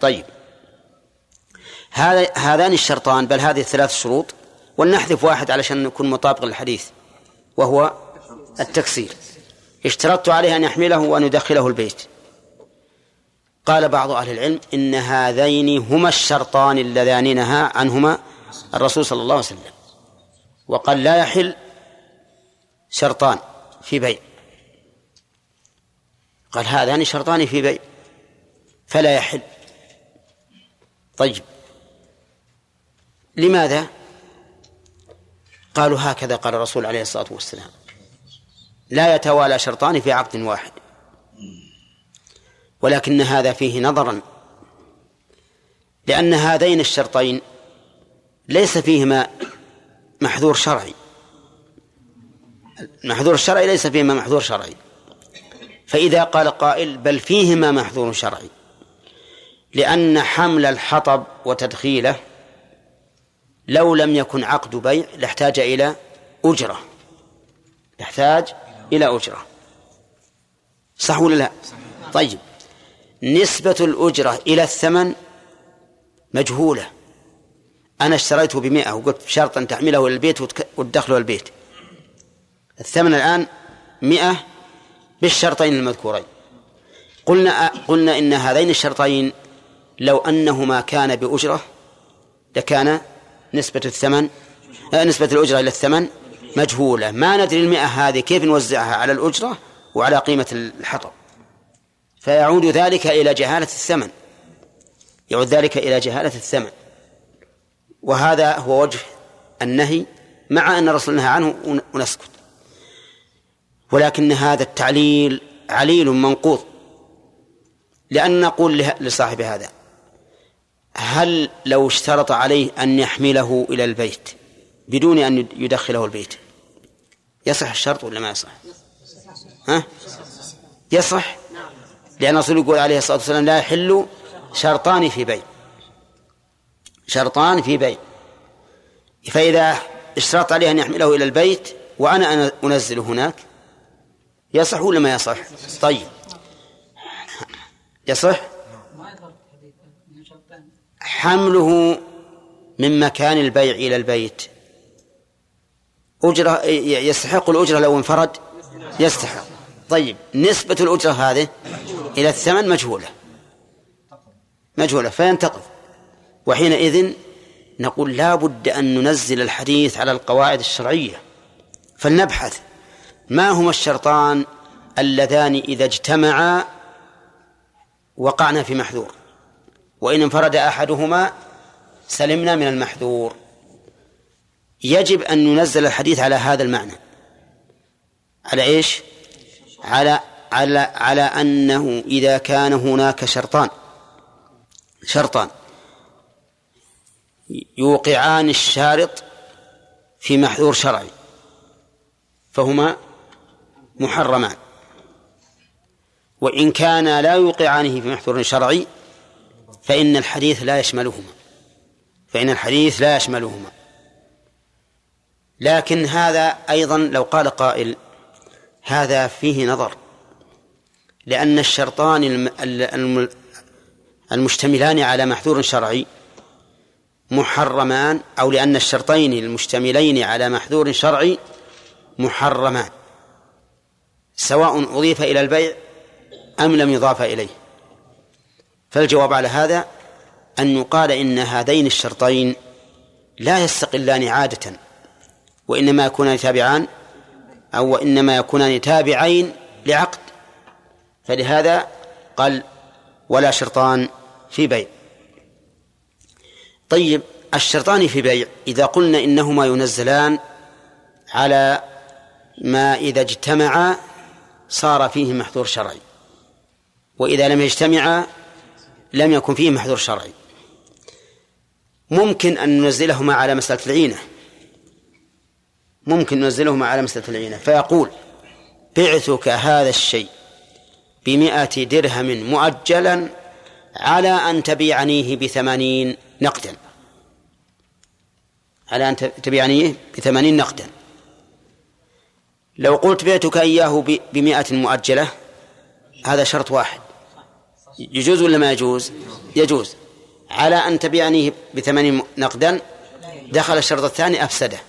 طيب. هذا هذان الشرطان بل هذه الثلاث شروط ولنحذف واحد علشان نكون مطابق للحديث وهو التكسير اشترطت عليه أن يحمله وأن يدخله البيت. قال بعض أهل العلم إن هذين هما الشرطان اللذان نهى عنهما الرسول صلى الله عليه وسلم. وقال لا يحل شرطان في بيع. قال هذان شرطان في بيع. فلا يحل. طيب. لماذا؟ قالوا هكذا قال الرسول عليه الصلاة والسلام. لا يتوالى شرطان في عقد واحد. ولكن هذا فيه نظرا. لأن هذين الشرطين ليس فيهما محذور شرعي. المحذور الشرعي ليس فيهما محذور شرعي. فإذا قال قائل بل فيهما محذور شرعي. لأن حمل الحطب وتدخيله لو لم يكن عقد بيع لاحتاج إلى أجرة. يحتاج إلى أجرة. صح ولا لا؟ طيب. نسبة الأجرة إلى الثمن مجهولة. أنا اشتريته بمئة وقلت بشرط أن تحمله إلى البيت وتدخله البيت. الثمن الآن مئة بالشرطين المذكورين. قلنا قلنا إن هذين الشرطين لو أنهما كان بأجرة لكان نسبة الثمن آه، نسبة الأجرة إلى الثمن مجهولة. ما ندري المئة هذه كيف نوزعها على الأجرة وعلى قيمة الحطب. فيعود ذلك إلى جهالة الثمن. يعود ذلك إلى جهالة الثمن. وهذا هو وجه النهي مع أن الرسول نهى عنه ونسكت. ولكن هذا التعليل عليل منقوض. لأن نقول لصاحب هذا هل لو اشترط عليه أن يحمله إلى البيت بدون أن يدخله البيت؟ يصح الشرط ولا ما يصح؟ ها؟ يصح؟ لأن الرسول يقول عليه الصلاة والسلام لا يحل شرطان في بيع. شرطان في بيع. فإذا اشترط عليه أن يحمله إلى البيت وأنا أنزل هناك يصح ولا ما يصح؟ طيب. يصح؟ حمله من مكان البيع إلى البيت. أجرة يستحق الأجرة لو انفرد؟ يستحق. طيب نسبة الأجرة هذه إلى الثمن مجهولة. مجهولة فينتقض. وحينئذ نقول لا بد أن ننزل الحديث على القواعد الشرعية. فلنبحث ما هما الشرطان اللذان إذا اجتمعا وقعنا في محذور؟ وإن انفرد أحدهما سلمنا من المحذور. يجب أن ننزل الحديث على هذا المعنى. على إيش؟ على على على أنه إذا كان هناك شرطان شرطان يوقعان الشارط في محذور شرعي فهما محرمان. وإن كان لا يوقعانه في محذور شرعي فإن الحديث لا يشملهما فإن الحديث لا يشملهما. لكن هذا أيضا لو قال قائل هذا فيه نظر لأن الشرطان المشتملان على محذور شرعي محرمان أو لأن الشرطين المشتملين على محذور شرعي محرمان سواء أضيف إلى البيع أم لم يضاف إليه. فالجواب على هذا أن يقال إن هذين الشرطين لا يستقلان عادة وإنما يكونان تابعان أو إنما يكونان تابعين لعقد. فلهذا قال ولا شرطان في بيع. طيب الشرطان في بيع إذا قلنا إنهما ينزلان على ما إذا اجتمعا صار فيه محذور شرعي. وإذا لم يجتمعا لم يكن فيه محذور شرعي. ممكن أن ننزلهما على مسألة العينة. ممكن ننزلهما على مسألة العينة. فيقول بعتك هذا الشيء بمئة درهم مؤجلا على أن تبيعنيه بثمانين نقدا. على أن تبيعنيه بثمانين نقدا. لو قلت بعتك إياه بمئة مؤجلة هذا شرط واحد. يجوز ولا ما يجوز؟ يجوز. على أن تبيعنيه بثمانين نقدا دخل الشرط الثاني أفسده.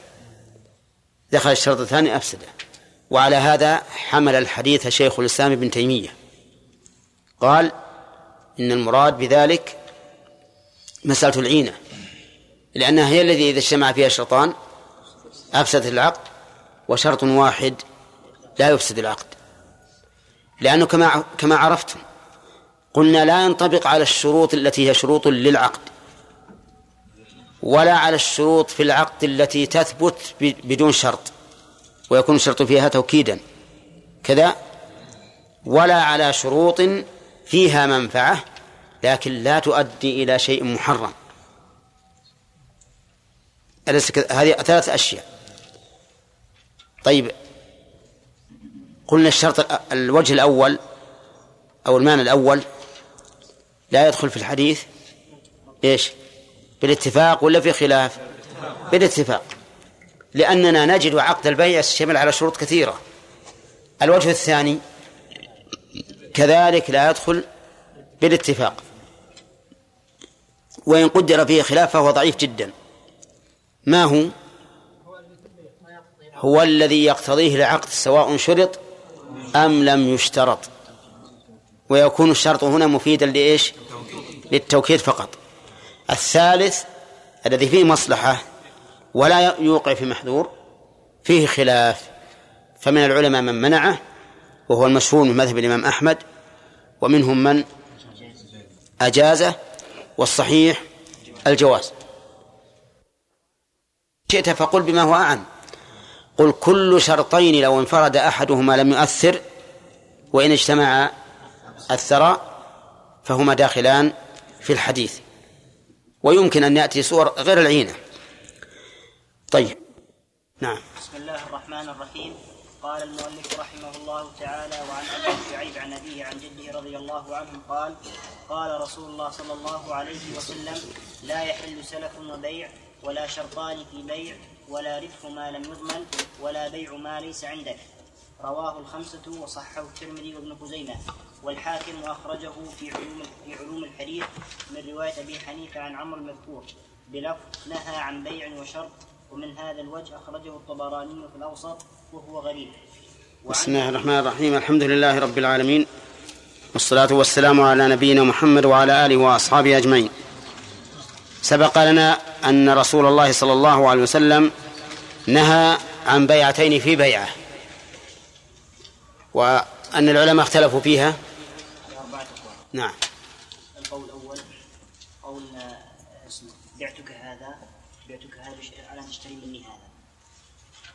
دخل الشرط الثاني أفسده. وعلى هذا حمل الحديث شيخ الإسلام ابن تيمية. قال إن المراد بذلك مسألة العينة. لأنها هي الذي إذا اجتمع فيها شرطان أفسدت العقد وشرط واحد لا يفسد العقد. لأنه كما كما عرفتم قلنا لا ينطبق على الشروط التي هي شروط للعقد. ولا على الشروط في العقد التي تثبت بدون شرط ويكون الشرط فيها توكيدا. كذا. ولا على شروط فيها منفعة لكن لا تؤدي إلى شيء محرم. هذه ثلاث أشياء. طيب قلنا الشرط الوجه الأول أو المعنى الأول لا يدخل في الحديث. إيش؟ بالاتفاق ولا في خلاف؟ بالاتفاق. لأننا نجد عقد البيع يشتمل على شروط كثيرة. الوجه الثاني كذلك لا يدخل بالاتفاق. وإن قدر فيه خلاف فهو ضعيف جدا. ما هو؟ هو الذي يقتضيه العقد سواء شرط أم لم يشترط. ويكون الشرط هنا مفيدا لإيش؟ للتوكيد فقط. الثالث الذي فيه مصلحة ولا يوقع في محذور فيه خلاف. فمن العلماء من منعه وهو المشهور من مذهب الإمام أحمد ومنهم من أجازه والصحيح الجواز. شئت فقل بما هو أعم. قل كل شرطين لو انفرد أحدهما لم يؤثر وإن اجتمع أثر فهما داخلان في الحديث. ويمكن أن يأتي صور غير العينة. طيب. نعم. بسم الله الرحمن الرحيم. قال المؤلف رحمه الله تعالى وعن أبي شعيب عن أبيه عن جده رضي الله عنه قال قال رسول الله صلى الله عليه وسلم لا يحل سلف وبيع ولا شرطان في بيع ولا ربح ما لم يضمن ولا بيع ما ليس عندك. رواه الخمسة وصححه الترمذي وابن خزيمة. والحاكم أخرجه في علوم في علوم الحديث من رواية أبي حنيفة عن عمرو المذكور. بلفظ نهى عن بيع وشرط ومن هذا الوجه أخرجه الطبراني في الأوسط وهو غريب. بسم الله الرحمن الرحيم. الحمد لله رب العالمين. والصلاة والسلام على نبينا محمد وعلى آله وأصحابه أجمعين. سبق لنا أن رسول الله صلى الله عليه وسلم نهى عن بيعتين في بيعة. وأن العلماء اختلفوا فيها. نعم. القول الأول قول بعتك هذا بعتك هذا على ان تشتري مني هذا.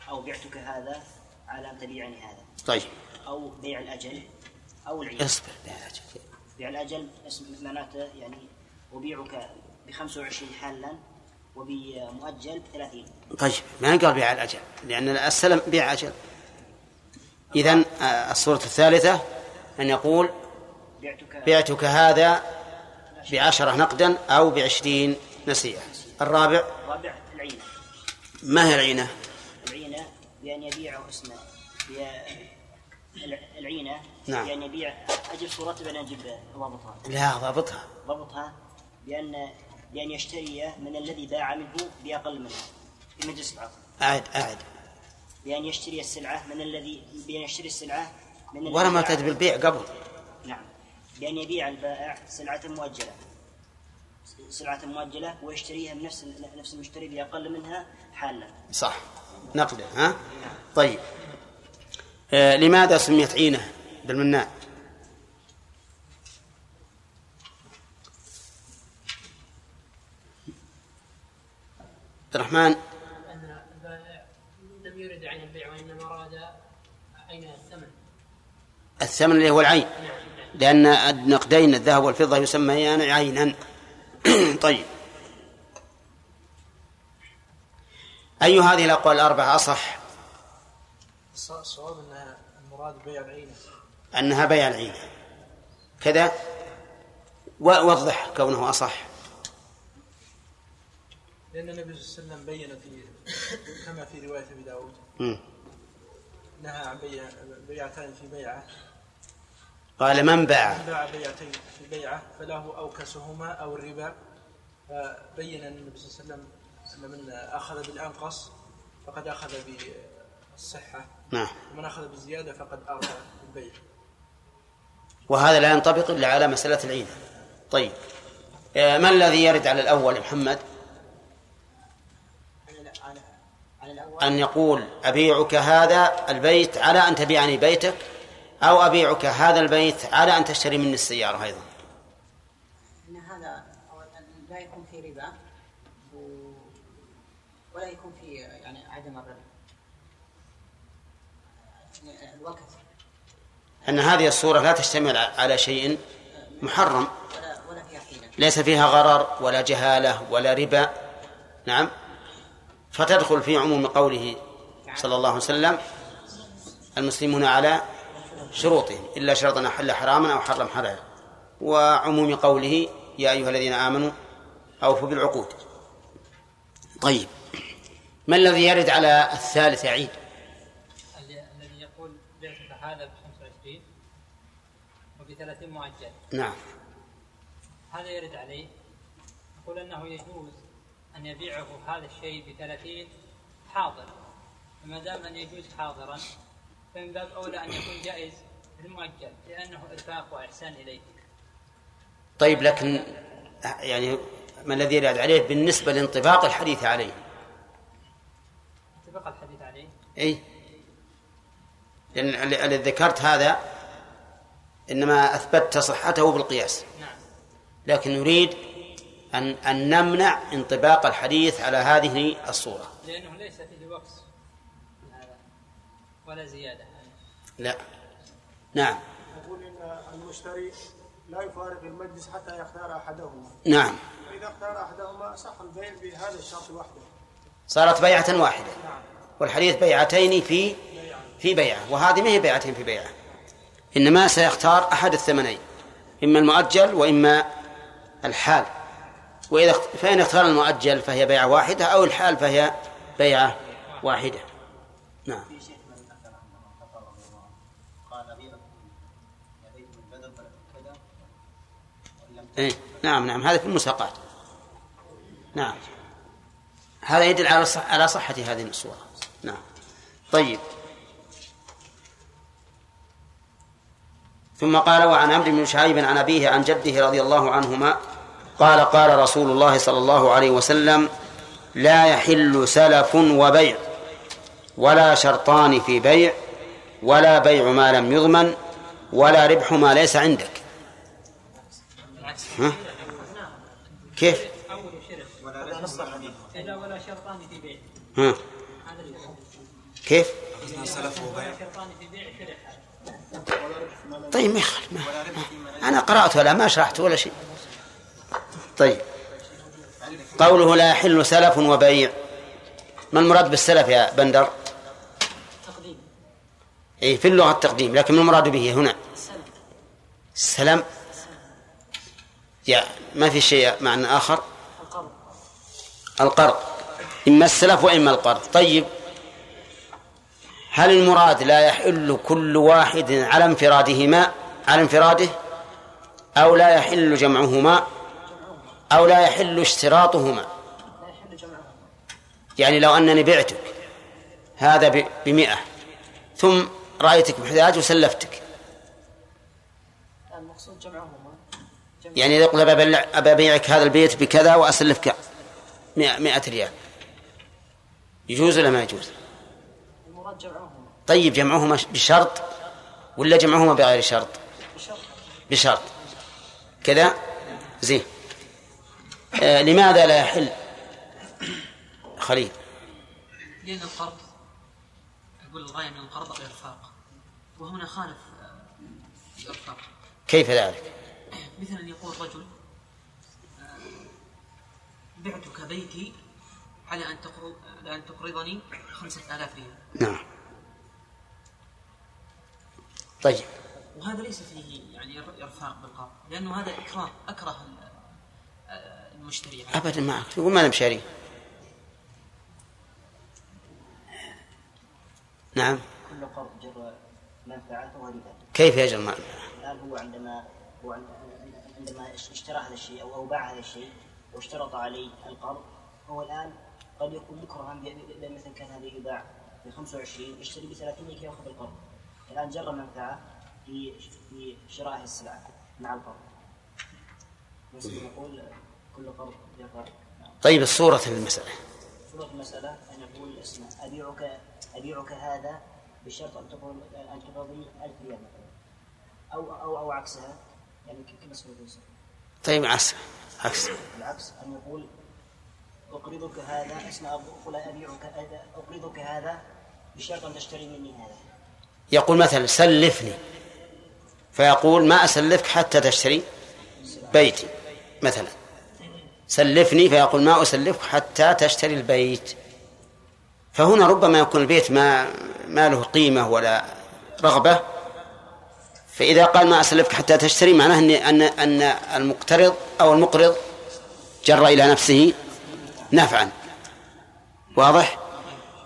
أو بعتك هذا على ان تبيعني هذا. طيب. أو بيع الأجل أو العين اصبر يا رجل. بيع الأجل اسم معناته يعني أبيعك ب 25 حالا وبمؤجل ب 30 طيب ما قال بيع الأجل؟ لأن السلم بيع أجل. إذن آه، الصورة الثالثة أن يقول بعتك هذا بعشرة نقدا أو بعشرين نسيئة. الرابع الرابع العينة. ما هي العينة؟ العينة بأن يبيعه اسمه. العينة نعم. بأن يبيع أجل صورته بأن أجيب ضابطها. لا ضابطها. ضبطها بأن بأن يشتري من الذي باع منه بأقل منها في مجلس العقد أعد أعد. بأن يشتري السلعة من الذي بأن يشتري السلعة من الذي ولا ما باع- تد بالبيع قبل. نعم. بأن يبيع البائع سلعة مؤجلة. سلعة مؤجلة ويشتريها من نفس نفس المشتري بأقل منها حالا. صح. نقدا ها؟ طيب. آه لماذا سميت عينة بالمناع عبد الرحمن أن البائع لم يرد عين البيع وإنما أراد عين الثمن؟ الثمن اللي هو العين. لأن النقدين الذهب والفضة يسميان عينا. طيب. أي هذه الأقوال الأربعة أصح؟ الصواب ان المراد بيع العينة. أنها بيع العين كذا. ووضح كونه أصح. لأن النبي صلى الله عليه وسلم بين في كما في رواية أبي داود. نهى عن بيع بيعتين في بيعة. قال من باع؟ من باع بيعتين في بيعة فله أوكسهما أو الربا. فبين النبي صلى الله عليه وسلم أن من أخذ بالأنقص فقد أخذ بالصحة. نعم. ومن أخذ بالزيادة فقد اربى بالبيع. وهذا لا ينطبق إلا على مسألة العين طيب. آه، ما الذي يرد على الأول محمد على على الأول أن يقول أبيعك هذا البيت على أن تبيعني بيتك أو أبيعك هذا البيت على أن تشتري مني السيارة أيضا. إن هذا لا يكون في ربا ولا يكون في يعني عدم الربا. الوقت. أن هذه الصورة لا تشتمل على شيء محرم. ليس فيها غرر ولا جهالة ولا ربا. نعم. فتدخل في عموم قوله صلى الله عليه وسلم المسلمون على شروطهم إلا شرطا أحل حراما أو حرم حلالا وعموم قوله يا أيها الذين آمنوا أوفوا بالعقود. طيب ما الذي يرد على الثالث عيد؟ الذي يقول بعتك هذا ب 25 وب 30 مؤجل. نعم. هذا يرد عليه. يقول أنه يجوز أن يبيعه هذا الشيء ب 30 حاضر. فما دام أن يجوز حاضرا فمن باب أولى أن يكون جائز المؤجل لأنه إرفاق وإحسان إليه. طيب لكن يعني ما الذي يرد عليه بالنسبة لانطباق الحديث عليه؟ اتفق الحديث عليه؟ لأن ال- الذي ذكرت هذا إنما اثبتت صحته بالقياس. نعم. لكن نريد أن أن نمنع انطباق الحديث على هذه الصورة. لأنه ليس فيه وكس هذا ولا زيادة. لا. نعم. يقول إن المشتري لا يفارق المجلس حتى يختار أحدهما. نعم. فإذا اختار أحدهما صح البيع بهذا الشرط وحده. صارت بيعة واحدة. والحديث بيعتين في في بيعة. وهذه ما هي بيعتين في بيعة. إنما سيختار أحد الثمنين. إما المؤجل وإما الحال. وإذا اخت- فإن اختار المؤجل فهي بيعة واحدة أو الحال فهي بيعة واحدة. نعم. إيه؟ نعم نعم هذا في المساقات. نعم. هذا يدل على صح على صحة هذه الصورة. نعم. طيب. ثم قال وعن عمرو بن شعيب عن أبيه عن جده رضي الله عنهما قال قال رسول الله صلى الله عليه وسلم لا يحل سلف وبيع ولا شرطان في بيع ولا بيع ما لم يضمن ولا ربح ما ليس عندك ها؟ كيف؟ ها. كيف؟ طيب ما يخالف أنا قرأت ولا ما شرحت ولا شيء طيب. قوله لا يحل سلف وبيع. ما المراد بالسلف يا بندر؟ تقديم. أي في اللغة التقديم لكن ما المراد به هنا؟ السلام يا ما في شيء معنى آخر؟ القرض. القرض. إما السلف وإما القرض. طيب. هل المراد لا يحل كل واحد على انفرادهما على انفراده؟ أو لا يحل جمعهما؟ أو لا يحل اشتراطهما. لا يحل جمعهما يعني لو أنني بعتك هذا بمئة ثم رأيتك محتاج وسلفتك. المقصود جمعهما. جمع. يعني أبلع- أبى أبيعك هذا البيت بكذا وأسلفك مئة, مئة ريال. يجوز ولا ما يجوز؟ طيب جمعهما بشرط ولا جمعهما بغير شرط؟ بشرط. كذا؟ زين. لماذا لا يحل؟ خليل. لأن القرض يقول الغاية من القرض الإرفاق وهنا خالف آه، الإرفاق كيف ذلك؟ مثلا يقول رجل آه، بعتك بيتي على أن تقرض على أن تقرضني خمسة آلاف ريال. نعم. طيب. وهذا ليس فيه يعني إر- إرفاق بالقرض لأنه هذا إكراه أكره عليه. أبدا ما يقول ما أنا بشاري نعم. كل قرض جر منفعة وربا كيف يجر ما الآن هو عندما هو عند- عندما اشترى هذا الشيء أو أو باع هذا الشيء واشترط عليه القرض هو الآن قد يكون مكرها مثلا كان هذا يباع ب 25 يشتري ب 30 كي يأخذ القرض. الآن جر منفعة في في شراء السلعة مع القرض. نقول كل قرض طيب الصورة المسألة. صورة المسألة أن يقول اسمع أبيعك أبيعك هذا بشرط أن تقول أن تقضي 1000 ريال مثلا. أو أو أو عكسها يعني كما سوف طيب عكس عكس. العكس أن يقول أقرضك هذا اسمع أقول أبيعك هذا أقرضك هذا بشرط أن تشتري مني هذا. يقول مثلا سلفني. فيقول ما أسلفك حتى تشتري بيتي مثلا. سلفني فيقول ما أسلفك حتى تشتري البيت. فهنا ربما يكون البيت ما ما له قيمة ولا رغبة. فإذا قال ما أسلفك حتى تشتري معناه أن أن أن المقترض أو المقرض جر إلى نفسه نفعا. واضح؟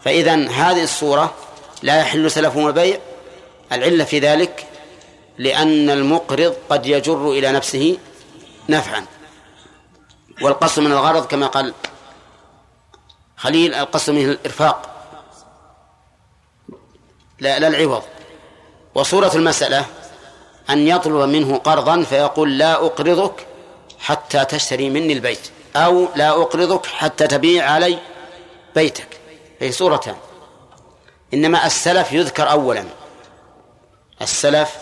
فإذا هذه الصورة لا يحل سلف وبيع العلة في ذلك لأن المقرض قد يجر إلى نفسه نفعا. والقصد من الغرض كما قال خليل القصد منه الإرفاق. لا لا العوض. وصورة المسألة أن يطلب منه قرضا فيقول لا أقرضك حتى تشتري مني البيت أو لا أقرضك حتى تبيع علي بيتك. هي صورتان إنما السلف يذكر أولا. السلف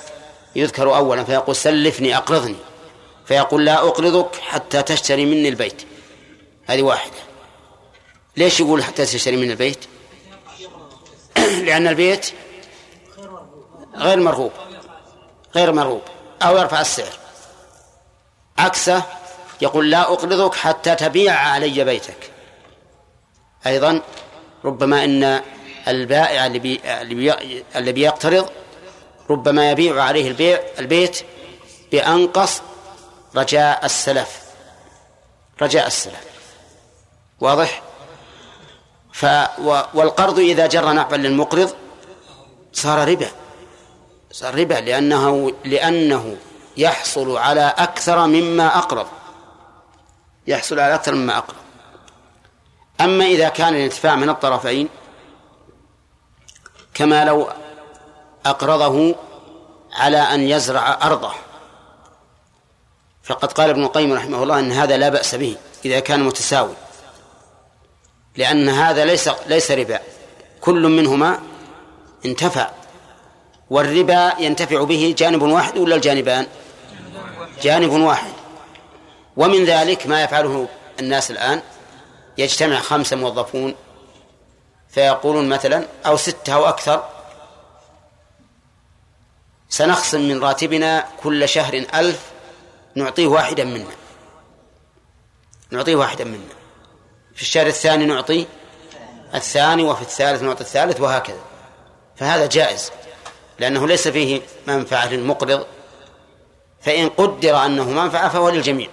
يذكر أولا فيقول سلفني أقرضني. فيقول لا أقرضك حتى تشتري مني البيت. هذه واحدة. ليش يقول حتى تشتري مني البيت؟ لأن البيت غير مرغوب. غير مرغوب. أو يرفع السعر. عكسه يقول لا أقرضك حتى تبيع علي بيتك. أيضا ربما أن البائع اللي بي بيقترض ربما يبيع عليه البيع البيت بأنقص رجاء السلف. رجاء السلف. واضح؟ ف والقرض إذا جر نفعا للمقرض صار ربا. صار ربا لأنه لأنه يحصل على أكثر مما أقرض. يحصل على أكثر مما أقرض. أما إذا كان الانتفاع من الطرفين كما لو أقرضه على أن يزرع أرضه. فقد قال ابن القيم رحمه الله أن هذا لا بأس به إذا كان متساوي لأن هذا ليس ليس ربا كل منهما انتفع والربا ينتفع به جانب واحد ولا الجانبان؟ جانب واحد. ومن ذلك ما يفعله الناس الآن يجتمع خمسة موظفون فيقولون مثلا أو ستة أو أكثر سنخصم من راتبنا كل شهر ألف نعطيه واحدا منا. نعطيه واحدا منا. في الشهر الثاني نعطي الثاني وفي الثالث نعطي الثالث وهكذا. فهذا جائز لأنه ليس فيه منفعة للمقرض. فإن قدر أنه منفعة فهو للجميع.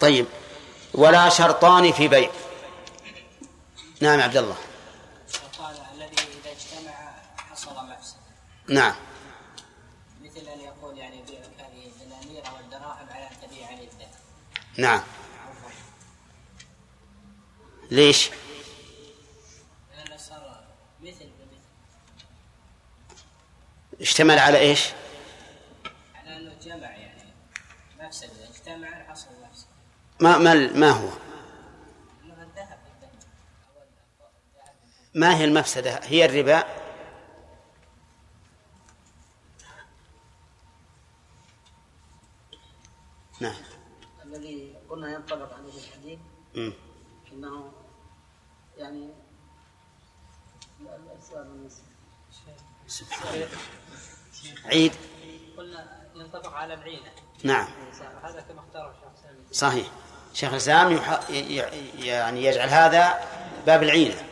طيب ولا شرطان في بيع. نعم عبد الله. قال الذي إذا اجتمع حصل مفسد نعم. نعم. ليش؟ اشتمل على إيش؟ على أنه جمع يعني إذا اجتمع حصل مفسد ما ما ما هو؟ ما هي المفسدة؟ هي الربا نعم قلنا ينطبق عليه الحديث. إنه يعني. عيد. قلنا ينطبق على العينة. نعم. هذا كما اختاره الشيخ سامي صحيح. شيخ الإسلام يح... يعني يجعل هذا باب العينة.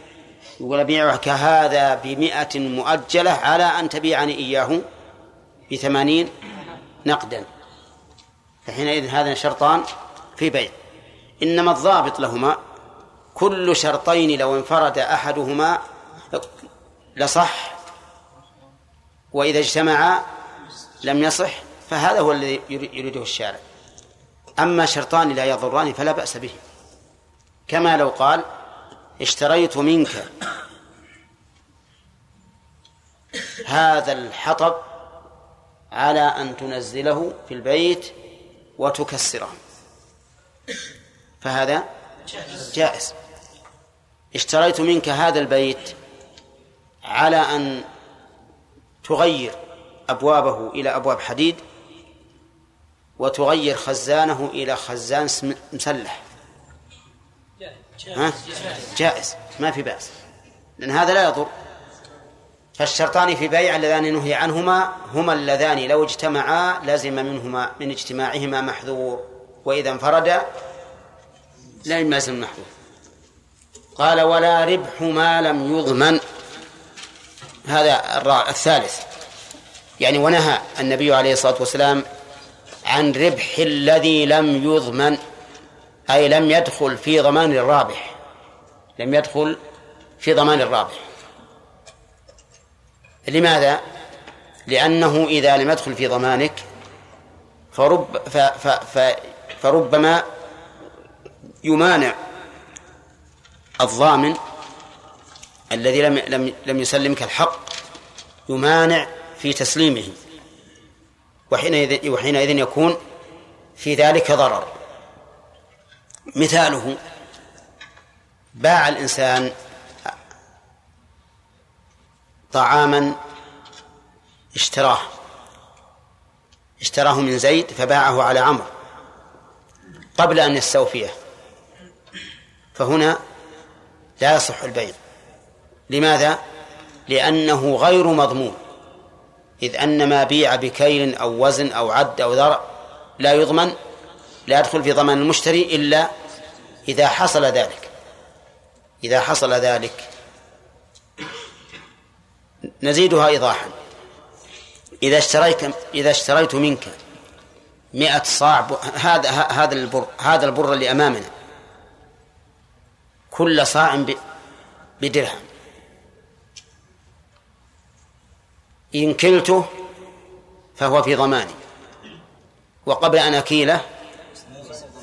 يقول أبيعك هذا بمئة مؤجلة على أن تبيعني إياه بثمانين نقدا. فحينئذ هذا شرطان. في بيع إنما الضابط لهما كل شرطين لو انفرد أحدهما لصح وإذا اجتمعا لم يصح فهذا هو الذي يري- يريده الشارع. أما شرطان لا يضران فلا بأس به. كما لو قال اشتريت منك هذا الحطب على أن تنزله في البيت وتكسره. فهذا جائز. اشتريت منك هذا البيت على أن تغير أبوابه إلى أبواب حديد وتغير خزانه إلى خزان مسلح. ها؟ جائز. ما في بأس. لأن هذا لا يضر. فالشرطان في بيع اللذان نهي عنهما هما اللذان لو اجتمعا لزم منهما من اجتماعهما محذور. وإذا انفردا لا يلزم المحذور قال ولا ربح ما لم يضمن. هذا الثالث. يعني ونهى النبي عليه الصلاة والسلام عن ربح الذي لم يضمن أي لم يدخل في ضمان الرابح. لم يدخل في ضمان الرابح. لماذا؟ لأنه إذا لم يدخل في ضمانك فرب ف ف فربما يمانع الضامن الذي لم لم لم يسلمك الحق يمانع في تسليمه وحينئذ وحينئذ يكون في ذلك ضرر. مثاله باع الإنسان طعاما اشتراه اشتراه من زيد فباعه على عمرو. قبل أن يستوفيه. فهنا لا يصح البيع. لماذا؟ لأنه غير مضمون. إذ أن ما بيع بكيل أو وزن أو عد أو ذرع لا يضمن لا يدخل في ضمان المشتري إلا إذا حصل ذلك. إذا حصل ذلك. نزيدها إيضاحا. إذا اشتريت إذا اشتريت منك مئة صاع هذا هذا البر هذا البر اللي أمامنا. كل صاع بدرهم. إن كلته فهو في ضماني. وقبل أن أكيله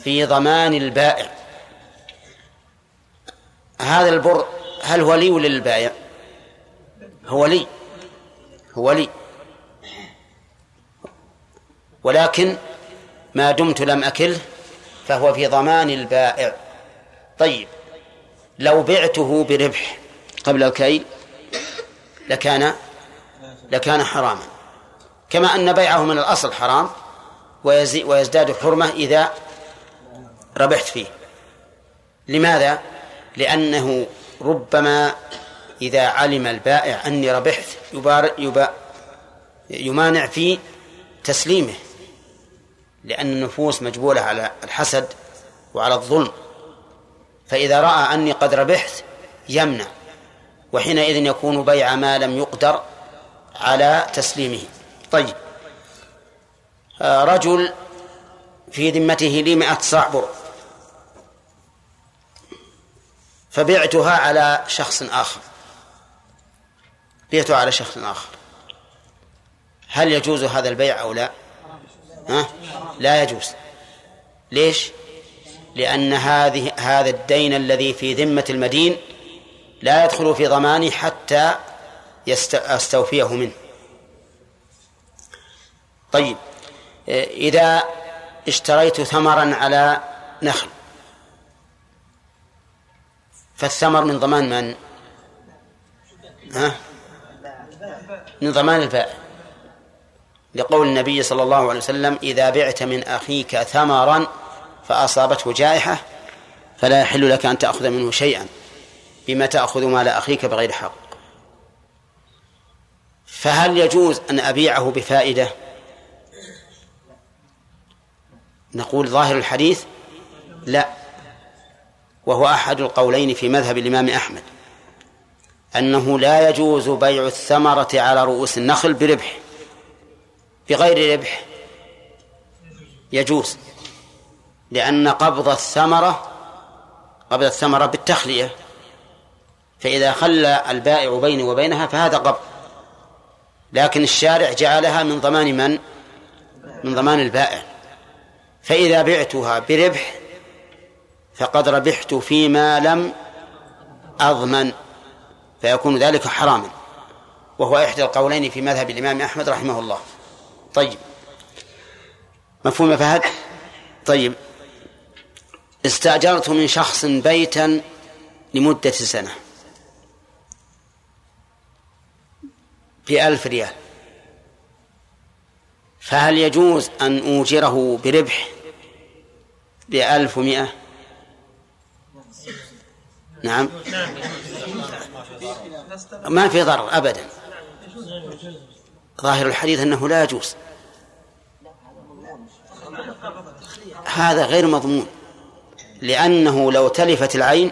في ضمان البائع. هذا البر هل هو لي ولا للبائع؟ هو لي. هو لي. ولكن ما دمت لم أكله فهو في ضمان البائع. طيب لو بعته بربح قبل الكيل لكان لكان حراما. كما أن بيعه من الأصل حرام ويزداد حرمة إذا ربحت فيه. لماذا؟ لأنه ربما إذا علم البائع أني ربحت يبار يبا يمانع في تسليمه. لأن النفوس مجبولة على الحسد وعلى الظلم. فإذا رأى أني قد ربحت يمنع وحينئذ يكون بيع ما لم يقدر على تسليمه. طيب. آه، رجل في ذمته لي مئة صاع بر فبعتها على شخص آخر. بعتها على شخص آخر. هل يجوز هذا البيع أو لا؟ ها؟ لا يجوز ليش لأن هذه هذا الدين الذي في ذمة المدين لا يدخل في ضماني حتى أستوفيه منه طيب إذا اشتريت ثمرا على نخل فالثمر من ضمان من؟ ها؟ من ضمان البائع لقول النبي صلى الله عليه وسلم إذا بعت من أخيك ثمرا فأصابته جائحة فلا يحل لك أن تأخذ منه شيئا بما تأخذ مال أخيك بغير حق. فهل يجوز أن أبيعه بفائدة؟ نقول ظاهر الحديث لا وهو أحد القولين في مذهب الإمام أحمد أنه لا يجوز بيع الثمرة على رؤوس النخل بربح. بغير ربح يجوز لأن قبض الثمرة قبض الثمرة بالتخلية فإذا خلى البائع بيني وبينها فهذا قبض. لكن الشارع جعلها من ضمان من؟ من ضمان البائع. فإذا بعتها بربح فقد ربحت فيما لم أضمن فيكون ذلك حراما. وهو إحدى القولين في مذهب الإمام أحمد رحمه الله. طيب. مفهوم يا فهد؟ طيب. استأجرت من شخص بيتا لمدة سنة. بألف ريال. فهل يجوز أن أوجره بربح بألف ومئة؟ نعم. ما في ضرر أبدا. ظاهر الحديث أنه لا يجوز. هذا غير مضمون لأنه لو تلفت العين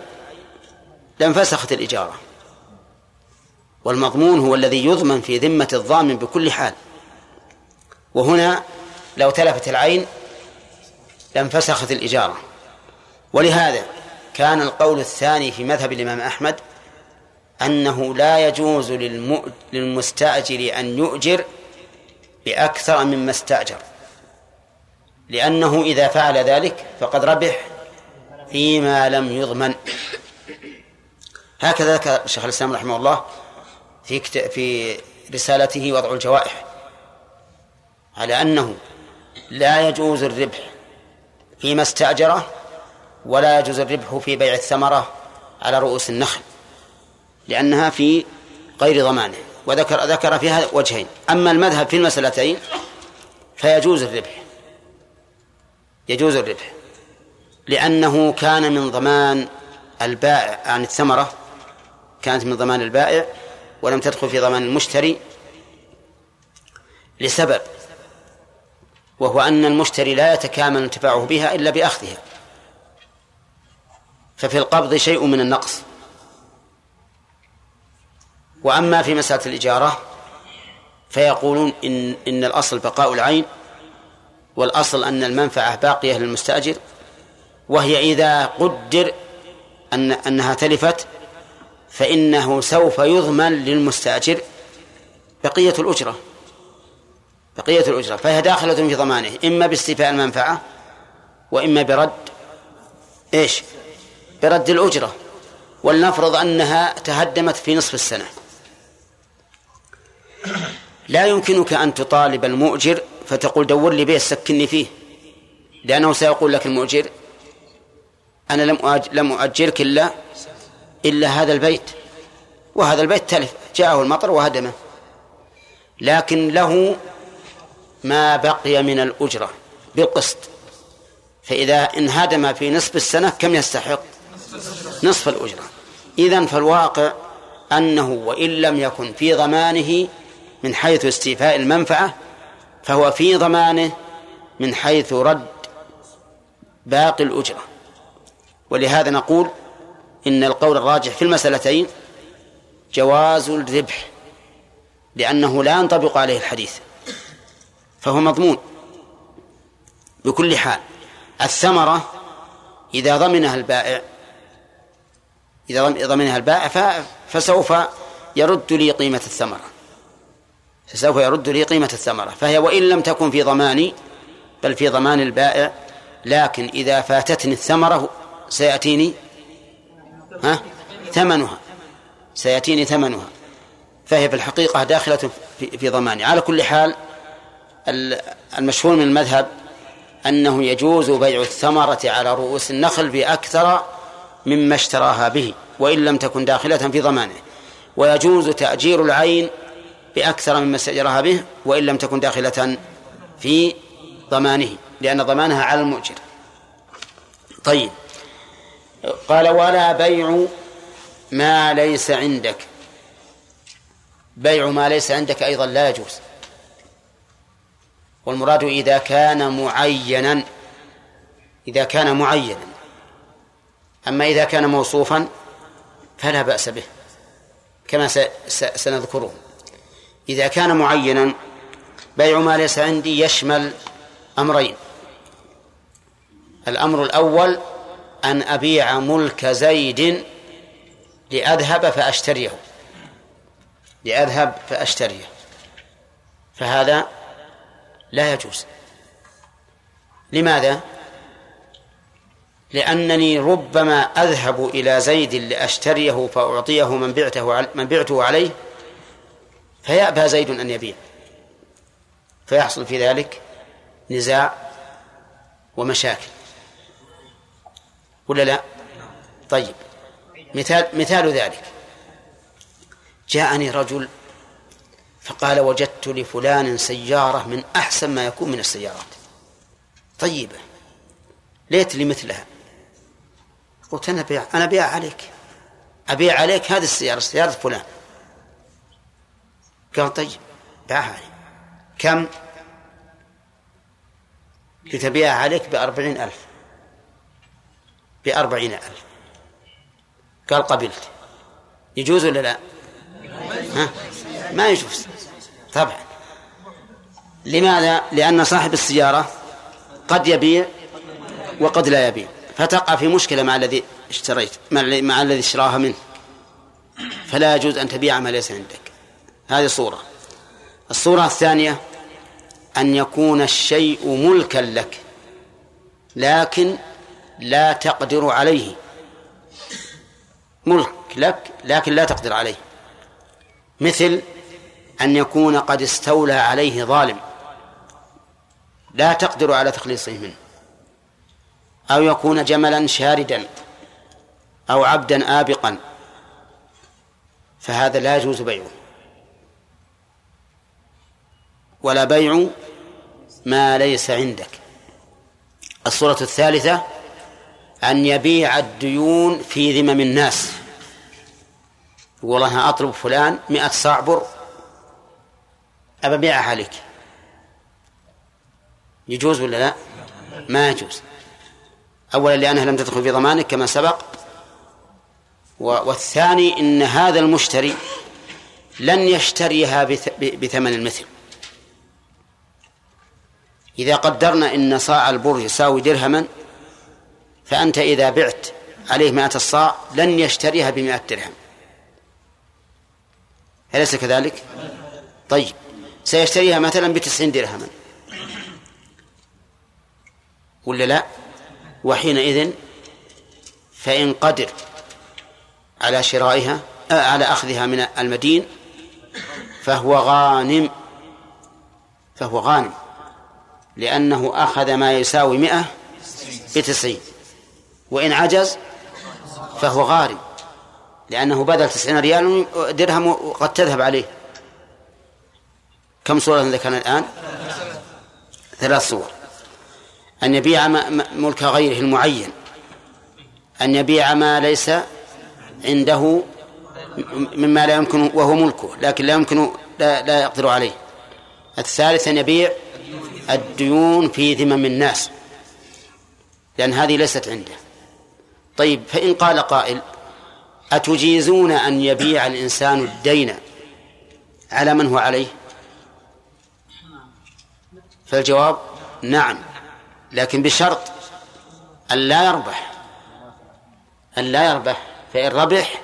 لانفسخت الإجارة. والمضمون هو الذي يضمن في ذمة الضامن بكل حال. وهنا لو تلفت العين لانفسخت الإجارة. ولهذا كان القول الثاني في مذهب الإمام أحمد أنه لا يجوز للمستأجر أن يؤجر بأكثر مما استأجر. لأنه إذا فعل ذلك فقد ربح فيما لم يضمن. هكذا ذكر شيخ الإسلام رحمه الله في في رسالته وضع الجوائح على أنه لا يجوز الربح فيما استأجره ولا يجوز الربح في بيع الثمرة على رؤوس النخل. لأنها في غير ضمانه وذكر ذكر فيها وجهين. أما المذهب في المسألتين فيجوز الربح. يجوز الربح. لأنه كان من ضمان البائع عن الثمرة كانت من ضمان البائع ولم تدخل في ضمان المشتري لسبب وهو أن المشتري لا يتكامل انتفاعه بها إلا بأخذها. ففي القبض شيء من النقص. وأما في مسألة الإجارة فيقولون إن إن الأصل بقاء العين والأصل أن المنفعة باقية للمستأجر وهي إذا قدر أن أنها تلفت فإنه سوف يضمن للمستأجر بقية الأجرة. بقية الأجرة فهي داخلة في ضمانه إما باستيفاء المنفعة وإما برد إيش؟ برد الأجرة. ولنفرض أنها تهدمت في نصف السنة. لا يمكنك أن تطالب المؤجر فتقول دور لي بيت سكني فيه لأنه سيقول لك المؤجر أنا لم لم أؤجرك إلا إلا هذا البيت وهذا البيت تلف جاءه المطر وهدمه. لكن له ما بقي من الأجرة بالقسط. فإذا انهدم في نصف السنة كم يستحق؟ نصف الأجرة. إذن فالواقع أنه وإن لم يكن في ضمانه من حيث استيفاء المنفعة فهو في ضمانه من حيث رد باقي الأجرة. ولهذا نقول إن القول الراجح في المسألتين جواز الذبح لأنه لا ينطبق عليه الحديث فهو مضمون. بكل حال الثمرة إذا ضمنها البائع إذا ضمنها البائع فسوف يرد لي قيمة الثمرة. فسوف يرد لي قيمة الثمرة فهي وإن لم تكن في ضماني بل في ضمان البائع لكن إذا فاتتني الثمرة سيأتيني ها؟ ثمنها سيأتيني ثمنها فهي في الحقيقة داخلة في, ضماني. على كل حال المشهور من المذهب أنه يجوز بيع الثمرة على رؤوس النخل بأكثر مما اشتراها به وإن لم تكن داخلة في ضمانه. ويجوز تأجير العين بأكثر مما استأجرها به وإن لم تكن داخلة في ضمانه لأن ضمانها على المؤجر. طيب. قال ولا بيع ما ليس عندك. بيع ما ليس عندك أيضا لا يجوز. والمراد إذا كان معينا إذا كان معينا. أما إذا كان موصوفا فلا بأس به كما سنذكره. إذا كان معينا بيع ما ليس عندي يشمل أمرين. الأمر الأول أن أبيع ملك زيد لأذهب فأشتريه. لأذهب فأشتريه. فهذا لا يجوز. لماذا؟ لأنني ربما أذهب إلى زيد لأشتريه فأعطيه من بعته من بعته عليه فيأبى زيد أن يبيع. فيحصل في ذلك نزاع ومشاكل. ولا لا؟ طيب. مثال مثال ذلك. جاءني رجل فقال وجدت لفلان سيارة من أحسن ما يكون من السيارات. طيبة. ليت لي مثلها. قلت أنا بيع أنا بيع عليك. أبيع عليك هذه السيارة سيارة فلان. قال طيب باعها علي كم؟ لتبيعها عليك بأربعين ألف. بأربعين ألف. قال قبلت. يجوز ولا لا؟ ها؟ ما يجوز. طبعا. لماذا؟ لأن صاحب السيارة قد يبيع وقد لا يبيع. فتقع في مشكلة مع الذي اشتريت مع الذي اشتراها منه. فلا يجوز أن تبيع ما ليس عندك. هذه صورة. الصورة الثانية أن يكون الشيء ملكا لك لكن لا تقدر عليه. ملك لك لكن لا تقدر عليه. مثل أن يكون قد استولى عليه ظالم لا تقدر على تخليصه منه. أو يكون جملا شاردا أو عبدا آبقا فهذا لا يجوز بيعه. ولا بيع ما ليس عندك. الصورة الثالثة أن يبيع الديون في ذمم الناس. والله أطلب فلان مئة صاع بر أبيعها عليك يجوز ولا لا؟ ما يجوز. أولا لأنها لم تدخل في ضمانك كما سبق والثاني إن هذا المشتري لن يشتريها بثمن المثل. إذا قدرنا إن صاع البر يساوي درهما فأنت إذا بعت عليه مائة الصاع لن يشتريها بمائة درهم أليس كذلك؟ طيب سيشتريها مثلا بتسعين درهما ولا لا؟ وحينئذ فإن قدر على شرائها آه على أخذها من المدين فهو غانم فهو غانم لأنه أخذ ما يساوي مئة بتسعين. وإن عجز فهو غارم لأنه بدل تسعين ريال درهم قد تذهب عليه. كم صورة ذكرنا الآن؟ ثلاث صور. أن يبيع ملك غيره المعين. أن يبيع ما ليس عنده مما لا يمكن وهو ملكه لكن لا يمكن لا, لا يقدر عليه. الثالث أن يبيع الديون في ذمم الناس لأن هذه ليست عنده. طيب فإن قال قائل أتجيزون أن يبيع الإنسان الدين على من هو عليه؟ فالجواب نعم لكن بشرط أن لا يربح أن لا يربح فإن ربح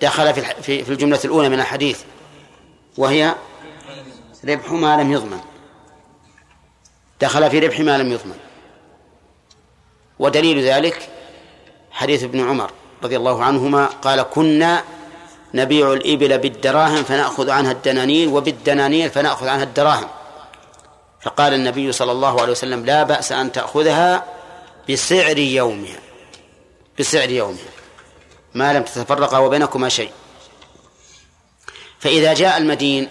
دخل في الجملة الأولى من الحديث وهي ربح ما لم يضمن. دخل في ربح ما لم يضمن. ودليل ذلك حديث ابن عمر رضي الله عنهما قال كنا نبيع الإبل بالدراهم فنأخذ عنها الدنانير وبالدنانير فنأخذ عنها الدراهم. فقال النبي صلى الله عليه وسلم لا بأس أن تأخذها بسعر يومها بسعر يومها ما لم تتفرقا وبينكما شيء. فإذا جاء المدين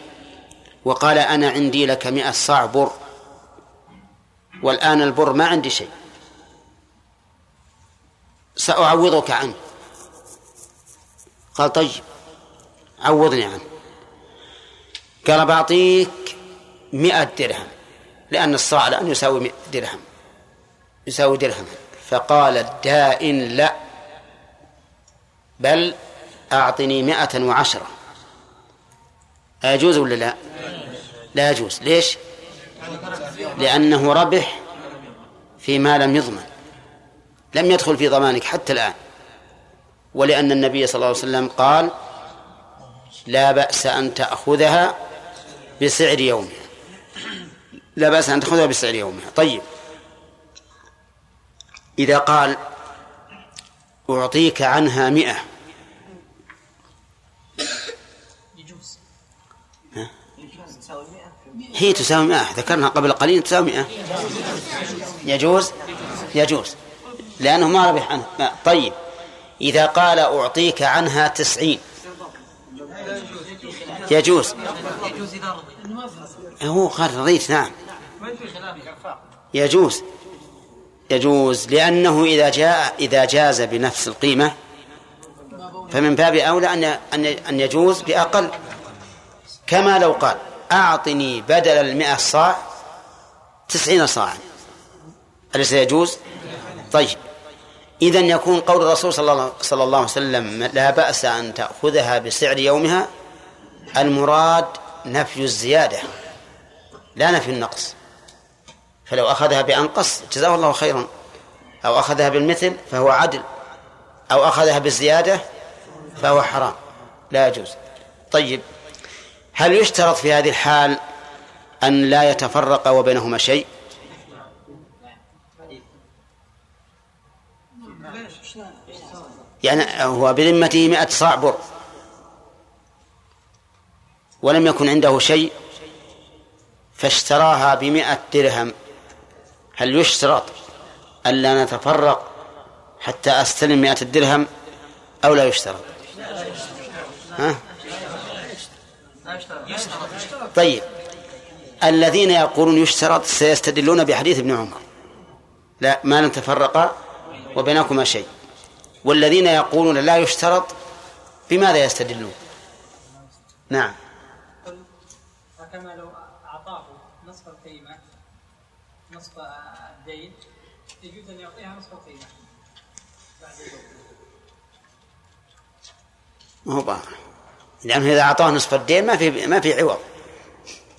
وقال أنا عندي لك مئة صاع بر والآن البر ما عندي شيء. سأعوضك عنه. قال طيب عوضني عنه. قال بعطيك مئة درهم لأن الصاع الآن يساوي درهم يساوي درهم. فقال الدائن لا بل أعطني مئة وعشرة. أيجوز ولا لا؟ لا يجوز. ليش؟ لأنه ربح فيما لم يضمن. لم يدخل في ضمانك حتى الآن. ولأن النبي صلى الله عليه وسلم قال لا بأس أن تأخذها بسعر يومها. لا بأس أن تأخذها بسعر يومها. طيب. إذا قال أعطيك عنها مئة. هي تساوي مئة. ذكرنا قبل قليل تساوي مئة. يجوز؟ يجوز. لأنه ما ربح عنها. طيب. إذا قال أعطيك عنها تسعين. يجوز. هو قال رضيت نعم. يجوز. يجوز. لأنه إذا جاء إذا جاز بنفس القيمة فمن باب أولى أن أن يجوز بأقل. كما لو قال. أعطني بدل المئة صاع تسعين صاعا. أليس يجوز؟ طيب. إذا يكون قول الرسول صلى الله, صلى الله عليه وسلم لا بأس أن تأخذها بسعر يومها المراد نفي الزيادة لا نفي النقص. فلو أخذها بأنقص جزاه الله خيرا. أو أخذها بالمثل فهو عدل أو أخذها بالزيادة فهو حرام. لا يجوز. طيب. هل يشترط في هذه الحال أن لا يتفرق وبينهما شيء؟ يعني هو بذمته مئة صاع بر ولم يكن عنده شيء فاشتراها بمئة درهم. هل يشترط ألا نتفرق حتى أستلم مئة الدرهم أو لا يشترط؟ ها؟ طيب. الذين يقولون يشترط سيستدلون بحديث ابن عمر. لا ما لم تفرقا وبينكما شيء. والذين يقولون لا يشترط بماذا يستدلون؟ نعم. فكما لو أعطاه نصف القيمة نصف الدين يجوز أن يعطيها نصف القيمة بعد ما هو لأنه إذا أعطاه نصف الدين ما في ما في عوض.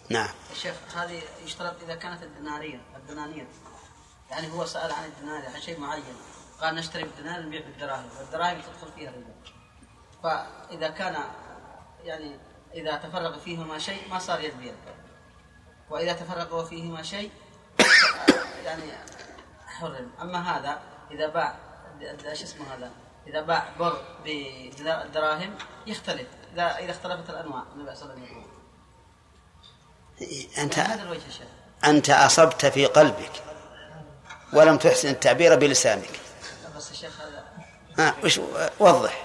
نعم. الشيخ هذه يشترط إذا كانت الدنانير الدنانير يعني هو سأل عن الدنانير عن شيء معين. قال نشتري بالدنانير نبيع بالدراهم. والدراهم تدخل فيها الربا. فإذا كان يعني إذا تفرق فيهما شيء ما صار يد بيد وإذا تفرق فيهما شيء يعني حرم. أما هذا إذا باع شو اسمه هذا؟ إذا باع بر بدراهم يختلف. إذا إذا اختلفت الأنواع النبي صلى الله عليه وسلم أنت هذا الوجه الشيخ أنت أصبت في قلبك ولم تحسن التعبير بلسانك. بس الشيخ هذا ها وش وضح.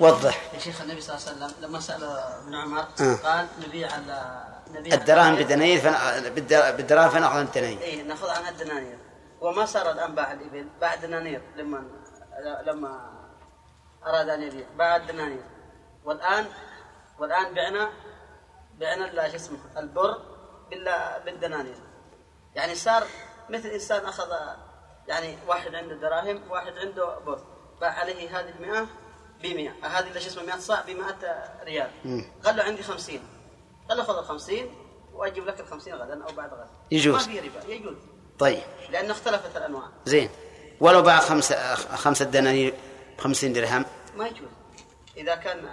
وضح. يا شيخ النبي صلى الله عليه وسلم لما سأل ابن عمر آه. قال نبيع ال- نبيع الدراهم بالدنانير فن- بالدراهم فنأخذ الدنانير. اي نأخذ عنها الدنانير. وما صار الآن باع الإبل باع الدنانير لما لما أراد أن يبيع باع الدنانير والان والآن بعنا بعنا شو اسمه البر بال- بالدنانير. يعني صار مثل إنسان أخذ يعني واحد عنده دراهم واحد عنده بر. باع عليه هذه 100 ب 100 هذه اللي شو اسمه 100 صاع ب 100 ريال. قال له عندي 50 قال له خذ ال 50 وأجيب لك ال 50 غدا أو بعد غد يجوز. ما في ربا يجوز. طيب. لأنه اختلفت الأنواع. زين. ولو باع خمسة خمسة دنانير بخمسين درهم. ما يجوز. إذا كان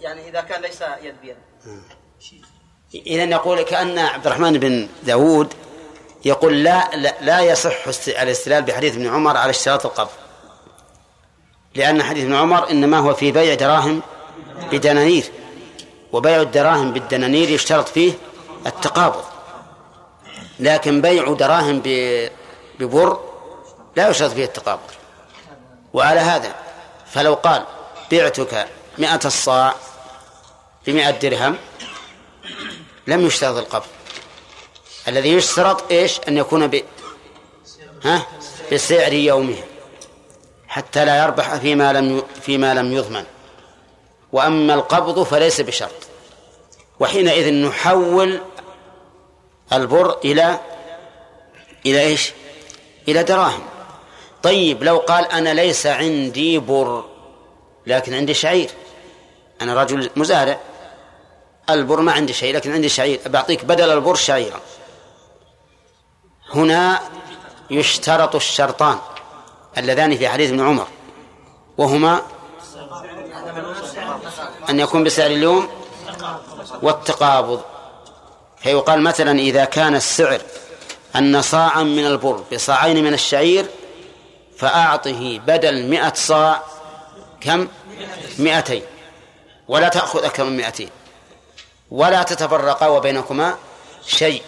يعني إذا كان ليس يد بيد إذا يقول كأن عبد الرحمن بن داود يقول لا لا, لا يصح است- الاستدلال بحديث ابن عمر على اشتراط القبض لأن حديث ابن عمر إنما هو في بيع دراهم بدنانير وبيع الدراهم بالدنانير يشترط فيه التقابض. لكن بيع دراهم ببر لا يشترط فيه التقابض. وعلى هذا فلو قال بعتك مئة الصاع بمئة درهم لم يشترط القبض. الذي يشترط إيش؟ أن يكون ب ها؟ بسعر يومه حتى لا يربح فيما لم. فيما لم يضمن. وأما القبض فليس بشرط. وحينئذ نحول البر إلى إلى إيش؟ إلى دراهم. طيب لو قال أنا ليس عندي بر لكن عندي شعير. أنا رجل مزارع. البر ما عندي شيء لكن عندي شعير. بعطيك بدل البر شعيرا هنا يشترط الشرطان اللذان في حديث ابن عمر وهما أن يكون بسعر اليوم والتقابض. فيقال مثلا إذا كان السعر أن صاعا من البر بصاعين من الشعير فأعطه بدل مئة صاع كم؟ مئتين. ولا تأخذ أكثر من مئتين ولا تتفرقا وبينكما شيء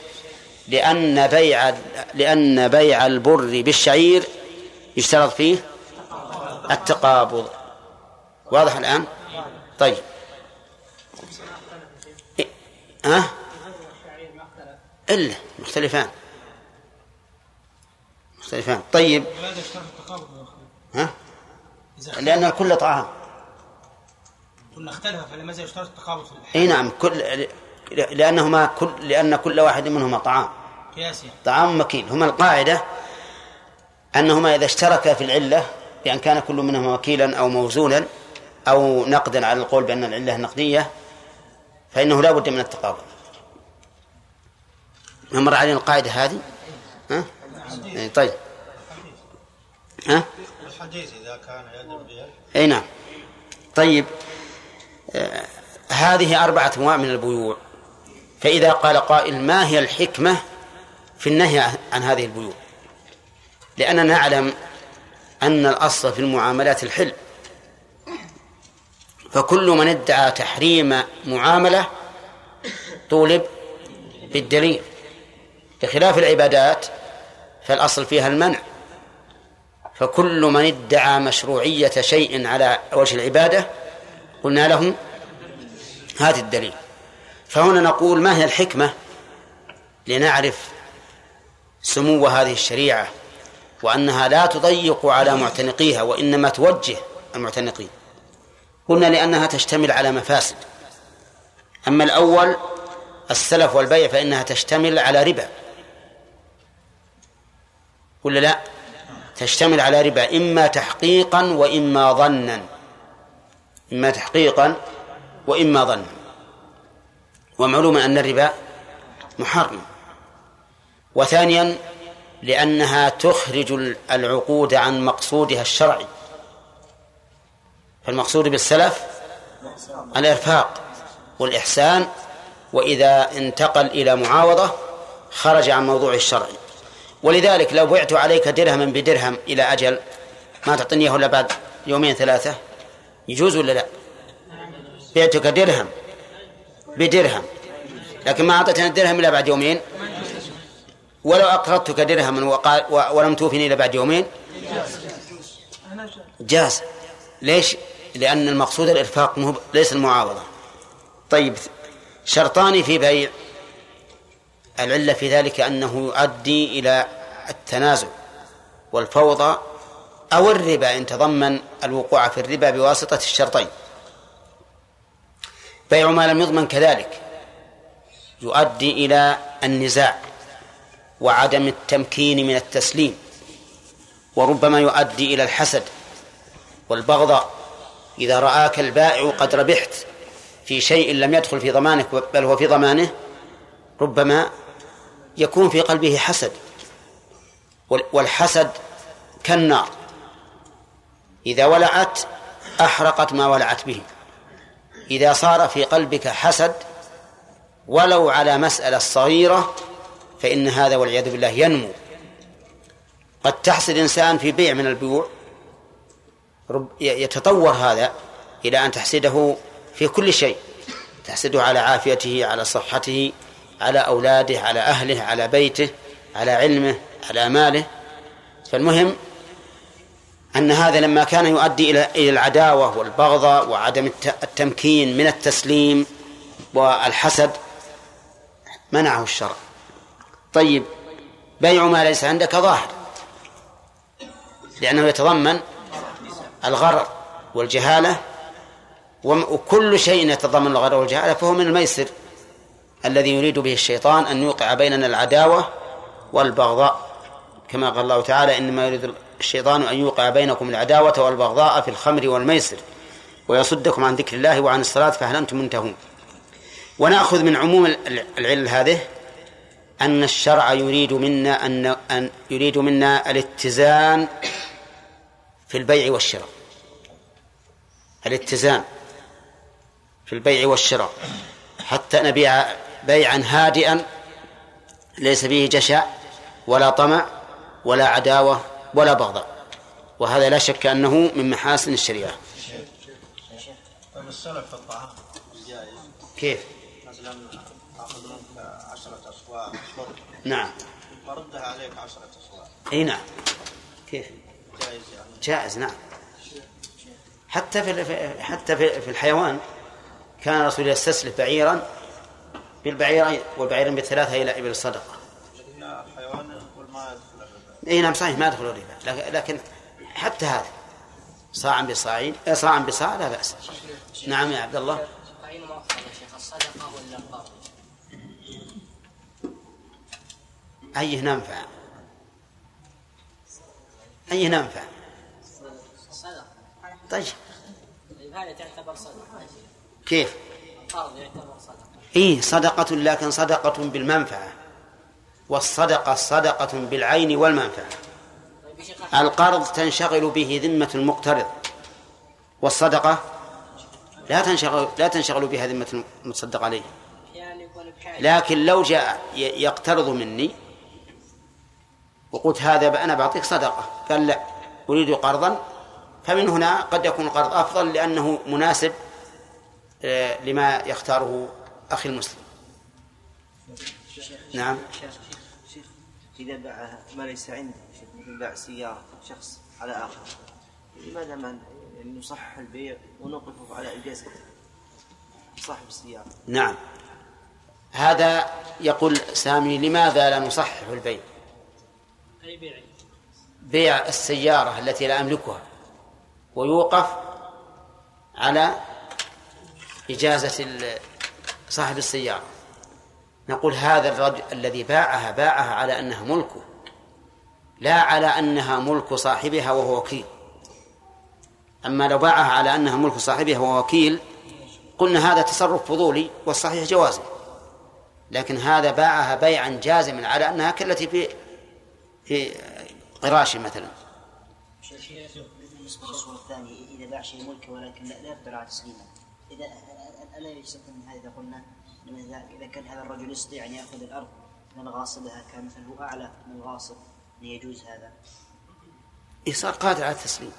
لأن بيع لأن بيع البر بالشعير يشترط فيه التقابض واضح الآن؟ طيب؟ ها؟ إلا مختلفان مختلفان طيب؟ ها؟ لأن الكل طعام قلنا اختلف فلماذا يشترط التقابض في إي الحال نعم كل لأنهما كل لأن كل واحد منهما طعام. قياسي يعني. طعام مكيل هما القاعدة أنهما إذا اشتركا في العلة بأن كان كل منهما وكيلا أو موزونا أو نقدا على القول بأن العلة نقدية فإنه لا بد من التقابل. ما مر علينا القاعدة هذه؟ ها؟ إيه، طيب. ها؟ الحديث إذا كان يد إي نعم. طيب. هذه أربعة أنواع من البيوع. فإذا قال قائل ما هي الحكمة في النهي عن- هذه البيوع؟ لأننا نعلم أن الأصل في المعاملات الحل. فكل من ادعى تحريم معاملة طولب بالدليل. بخلاف العبادات فالأصل فيها المنع. فكل من ادعى مشروعية شيء على وجه العبادة قلنا له هات الدليل. فهنا نقول ما هي الحكمة لنعرف سمو هذه الشريعة وأنها لا تضيق على معتنقيها وإنما توجه المعتنقين. قلنا لأنها تشتمل على مفاسد. أما الأول السلف والبيع فإنها تشتمل على ربا. ولا لا؟ تشتمل على ربا إما تحقيقا وإما ظنا. إما تحقيقا وإما ظنا. ومعلوم أن الربا محرم. وثانيا لأنها تخرج العقود عن مقصودها الشرعي. فالمقصود بالسلف الإرفاق والإحسان وإذا انتقل إلى معاوضة خرج عن موضوع الشرعي ولذلك لو بعت عليك درهما بدرهم إلى أجل ما تعطيني إياه إلا بعد يومين ثلاثة يجوز ولا لا؟ بعتك درهم بدرهم لكن ما أعطيتني الدرهم إلا بعد يومين ولو أقرضتك درهما وقال ولم توفني إلا بعد يومين جاز ليش؟ لأن المقصود الإرفاق ليس المعاوضة طيب شرطان في بيع العلة في ذلك أنه يؤدي إلى التنازع والفوضى أو الربا إن تضمن الوقوع في الربا بواسطة الشرطين. بيع ما لم يضمن كذلك. يؤدي إلى النزاع وعدم التمكين من التسليم وربما يؤدي إلى الحسد والبغضاء إذا رآك البائع قد ربحت في شيء لم يدخل في ضمانك بل هو في ضمانه ربما يكون في قلبه حسد والحسد كالنار. إذا ولعت أحرقت ما ولعت به. إذا صار في قلبك حسد ولو على مسألة صغيرة فإن هذا والعياذ بالله ينمو. قد تحسد إنسان في بيع من البيوع. يتطور هذا إلى أن تحسده في كل شيء. تحسده على عافيته على صحته على أولاده على أهله على بيته على علمه على ماله. فالمهم أن هذا لما كان يؤدي إلى العداوة والبغضة وعدم التمكين من التسليم والحسد منعه الشرع. طيب بيع ما ليس عندك ظاهر لأنه يتضمن الغرر والجهالة وكل شيء يتضمن الغرر والجهالة فهو من الميسر الذي يريد به الشيطان أن يوقع بيننا العداوة والبغضاء. كما قال الله تعالى إنما يريد الشيطان أن يوقع بينكم العداوة والبغضاء في الخمر والميسر ويصدكم عن ذكر الله وعن الصلاة فهل أنتم منتهون؟ ونأخذ من عموم العلل هذه أن الشرع يريد منا أن أن يريد منا الاتزان في البيع والشراء. الاتزان في البيع والشراء. حتى نبيع بيعا هادئا ليس فيه جشع ولا طمع ولا عداوة ولا بغضاء وهذا لا شك أنه من محاسن الشريعة. طيب السلف في الطعام. كيف؟ مثلا تاخذ منك عشرة أصواع شرب نعم. وردها عليك عشرة أصواع إي نعم. كيف؟ جائز يعني. جائز نعم. حتى في حتى في في الحيوان كان الرسول يستسلف بعيرا بالبعيرين والبعيرين بالثلاثة إلى إبل الصدقة لكن الحيوان يقول ما يدخل الربا إي نعم صحيح ما يدخل الربا. لكن- حتى هذا صاعا بصاعين آه، صاعا بصاع لا بأس. نعم يا عبد الله. ولا القرض؟ أيه ننفع؟ أيه ننفع؟ طيب. طيب هذا تعتبر صدقة كيف؟ القرض يعتبر صدقة. إيه صدقة لكن صدقة بالمنفعة. والصدقة صدقة بالعين والمنفعة. القرض تنشغل به ذمة المقترض والصدقة لا تنشغل لا تنشغل بها ذمة المتصدق عليه. لكن لو جاء يقترض مني وقلت هذا أنا بعطيك صدقة قال لا أريد قرضا فمن هنا قد يكون القرض أفضل لأنه مناسب آه، لما يختاره أخي المسلم. نعم. إذا باع ما ليس عنده مثل باع سيارة شخص على آخر. لماذا ما نصحح البيع ونوقفه على إجازة صاحب السيارة. نعم. هذا يقول سامي لماذا لا نصحح البيع؟ أي بيع؟ بيع السيارة التي لا أملكها. ويوقف على إجازة صاحب السيارة. نقول هذا الرجل الذي باعها باعها على أنها ملكه لا على أنها ملك صاحبها وهو وكيل. أما لو باعها على أنها ملك صاحبها وهو وكيل قلنا هذا تصرف فضولي والصحيح جوازه لكن هذا باعها بيعا جازما على أنها كالتي في في قراش مثلا. بالنسبة للصوره الثانية إذا باع شيء ملكه ولكن لا يقدر على تسليمه إذا ألا يستثنى من هذا إذا قلنا اذا كان هذا الرجل يستطيع أن يأخذ الأرض من غاصبها كان مثلا هو أعلى من الغاصب ان يجوز هذا. صار قادر على التسليم.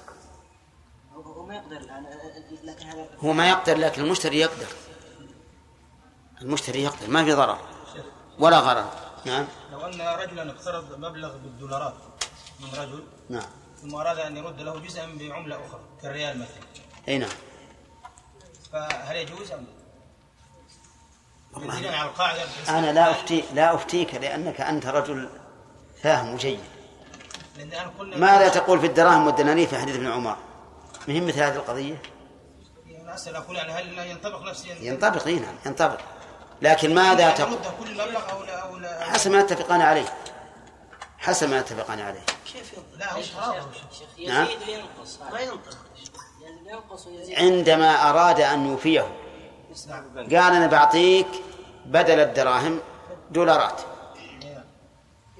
هو- ما يقدر الآن لكن هذا هو ما يقدر لكن المشتري يقدر. المشتري يقدر ما في ضرر. ولا غرر. نعم. لو أن رجلا اقترض مبلغ بالدولارات من رجل نعم. ثم أراد أن يرد له جزءا بعملة أخرى كالريال مثلا. أي نعم. فهل يجوز أم والله أنا لا افتي لا أفتيك لأنك أنت رجل فاهم وجيد. ماذا تقول في الدراهم والدنانير في حديث ابن عمر؟ مهم مثل هذه القضية؟ أنا أسأل أقول يعني هل ينطبق نفس ينطبق إي نعم ينطبق. لكن ماذا تقول؟ المده كل المبلغ أو لا أو لا حسب ما اتفقان عليه. حسب ما اتفقان عليه. كيف لا هو شراب نعم. يزيد وينقص ما ينقص يعني ينقص ويزيد. عندما أراد أن يوفيه قال أنا بعطيك بدل الدراهم دولارات.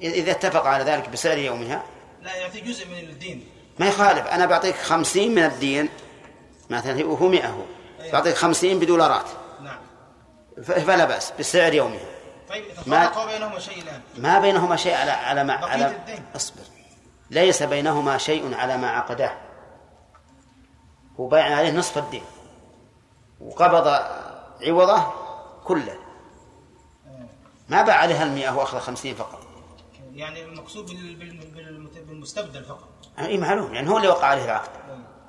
اذا اتفق على ذلك بسعر يومها. لا يعطي جزء من الدين. ما يخالف. أنا بعطيك خمسين من الدين. مثلا وهو مئة هو. بعطيك خمسين بدولارات. نعم. فلا بأس بسعر يومها. طيب ما- بينهما شيء الآن. ما بينهما شيء على على ما على الدين. اصبر. ليس بينهما شيء على ما عقداه هو بايع عليه نصف الدين. وقبض عوضه كله. ما باع عليها المئة وأخذ خمسين فقط. يعني المقصود بال- بال- بال- بالمستبدل فقط. إي معلوم. يعني هو اللي وقع عليه العقد.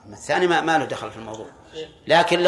الثاني ما, ما له دخل في الموضوع. لكن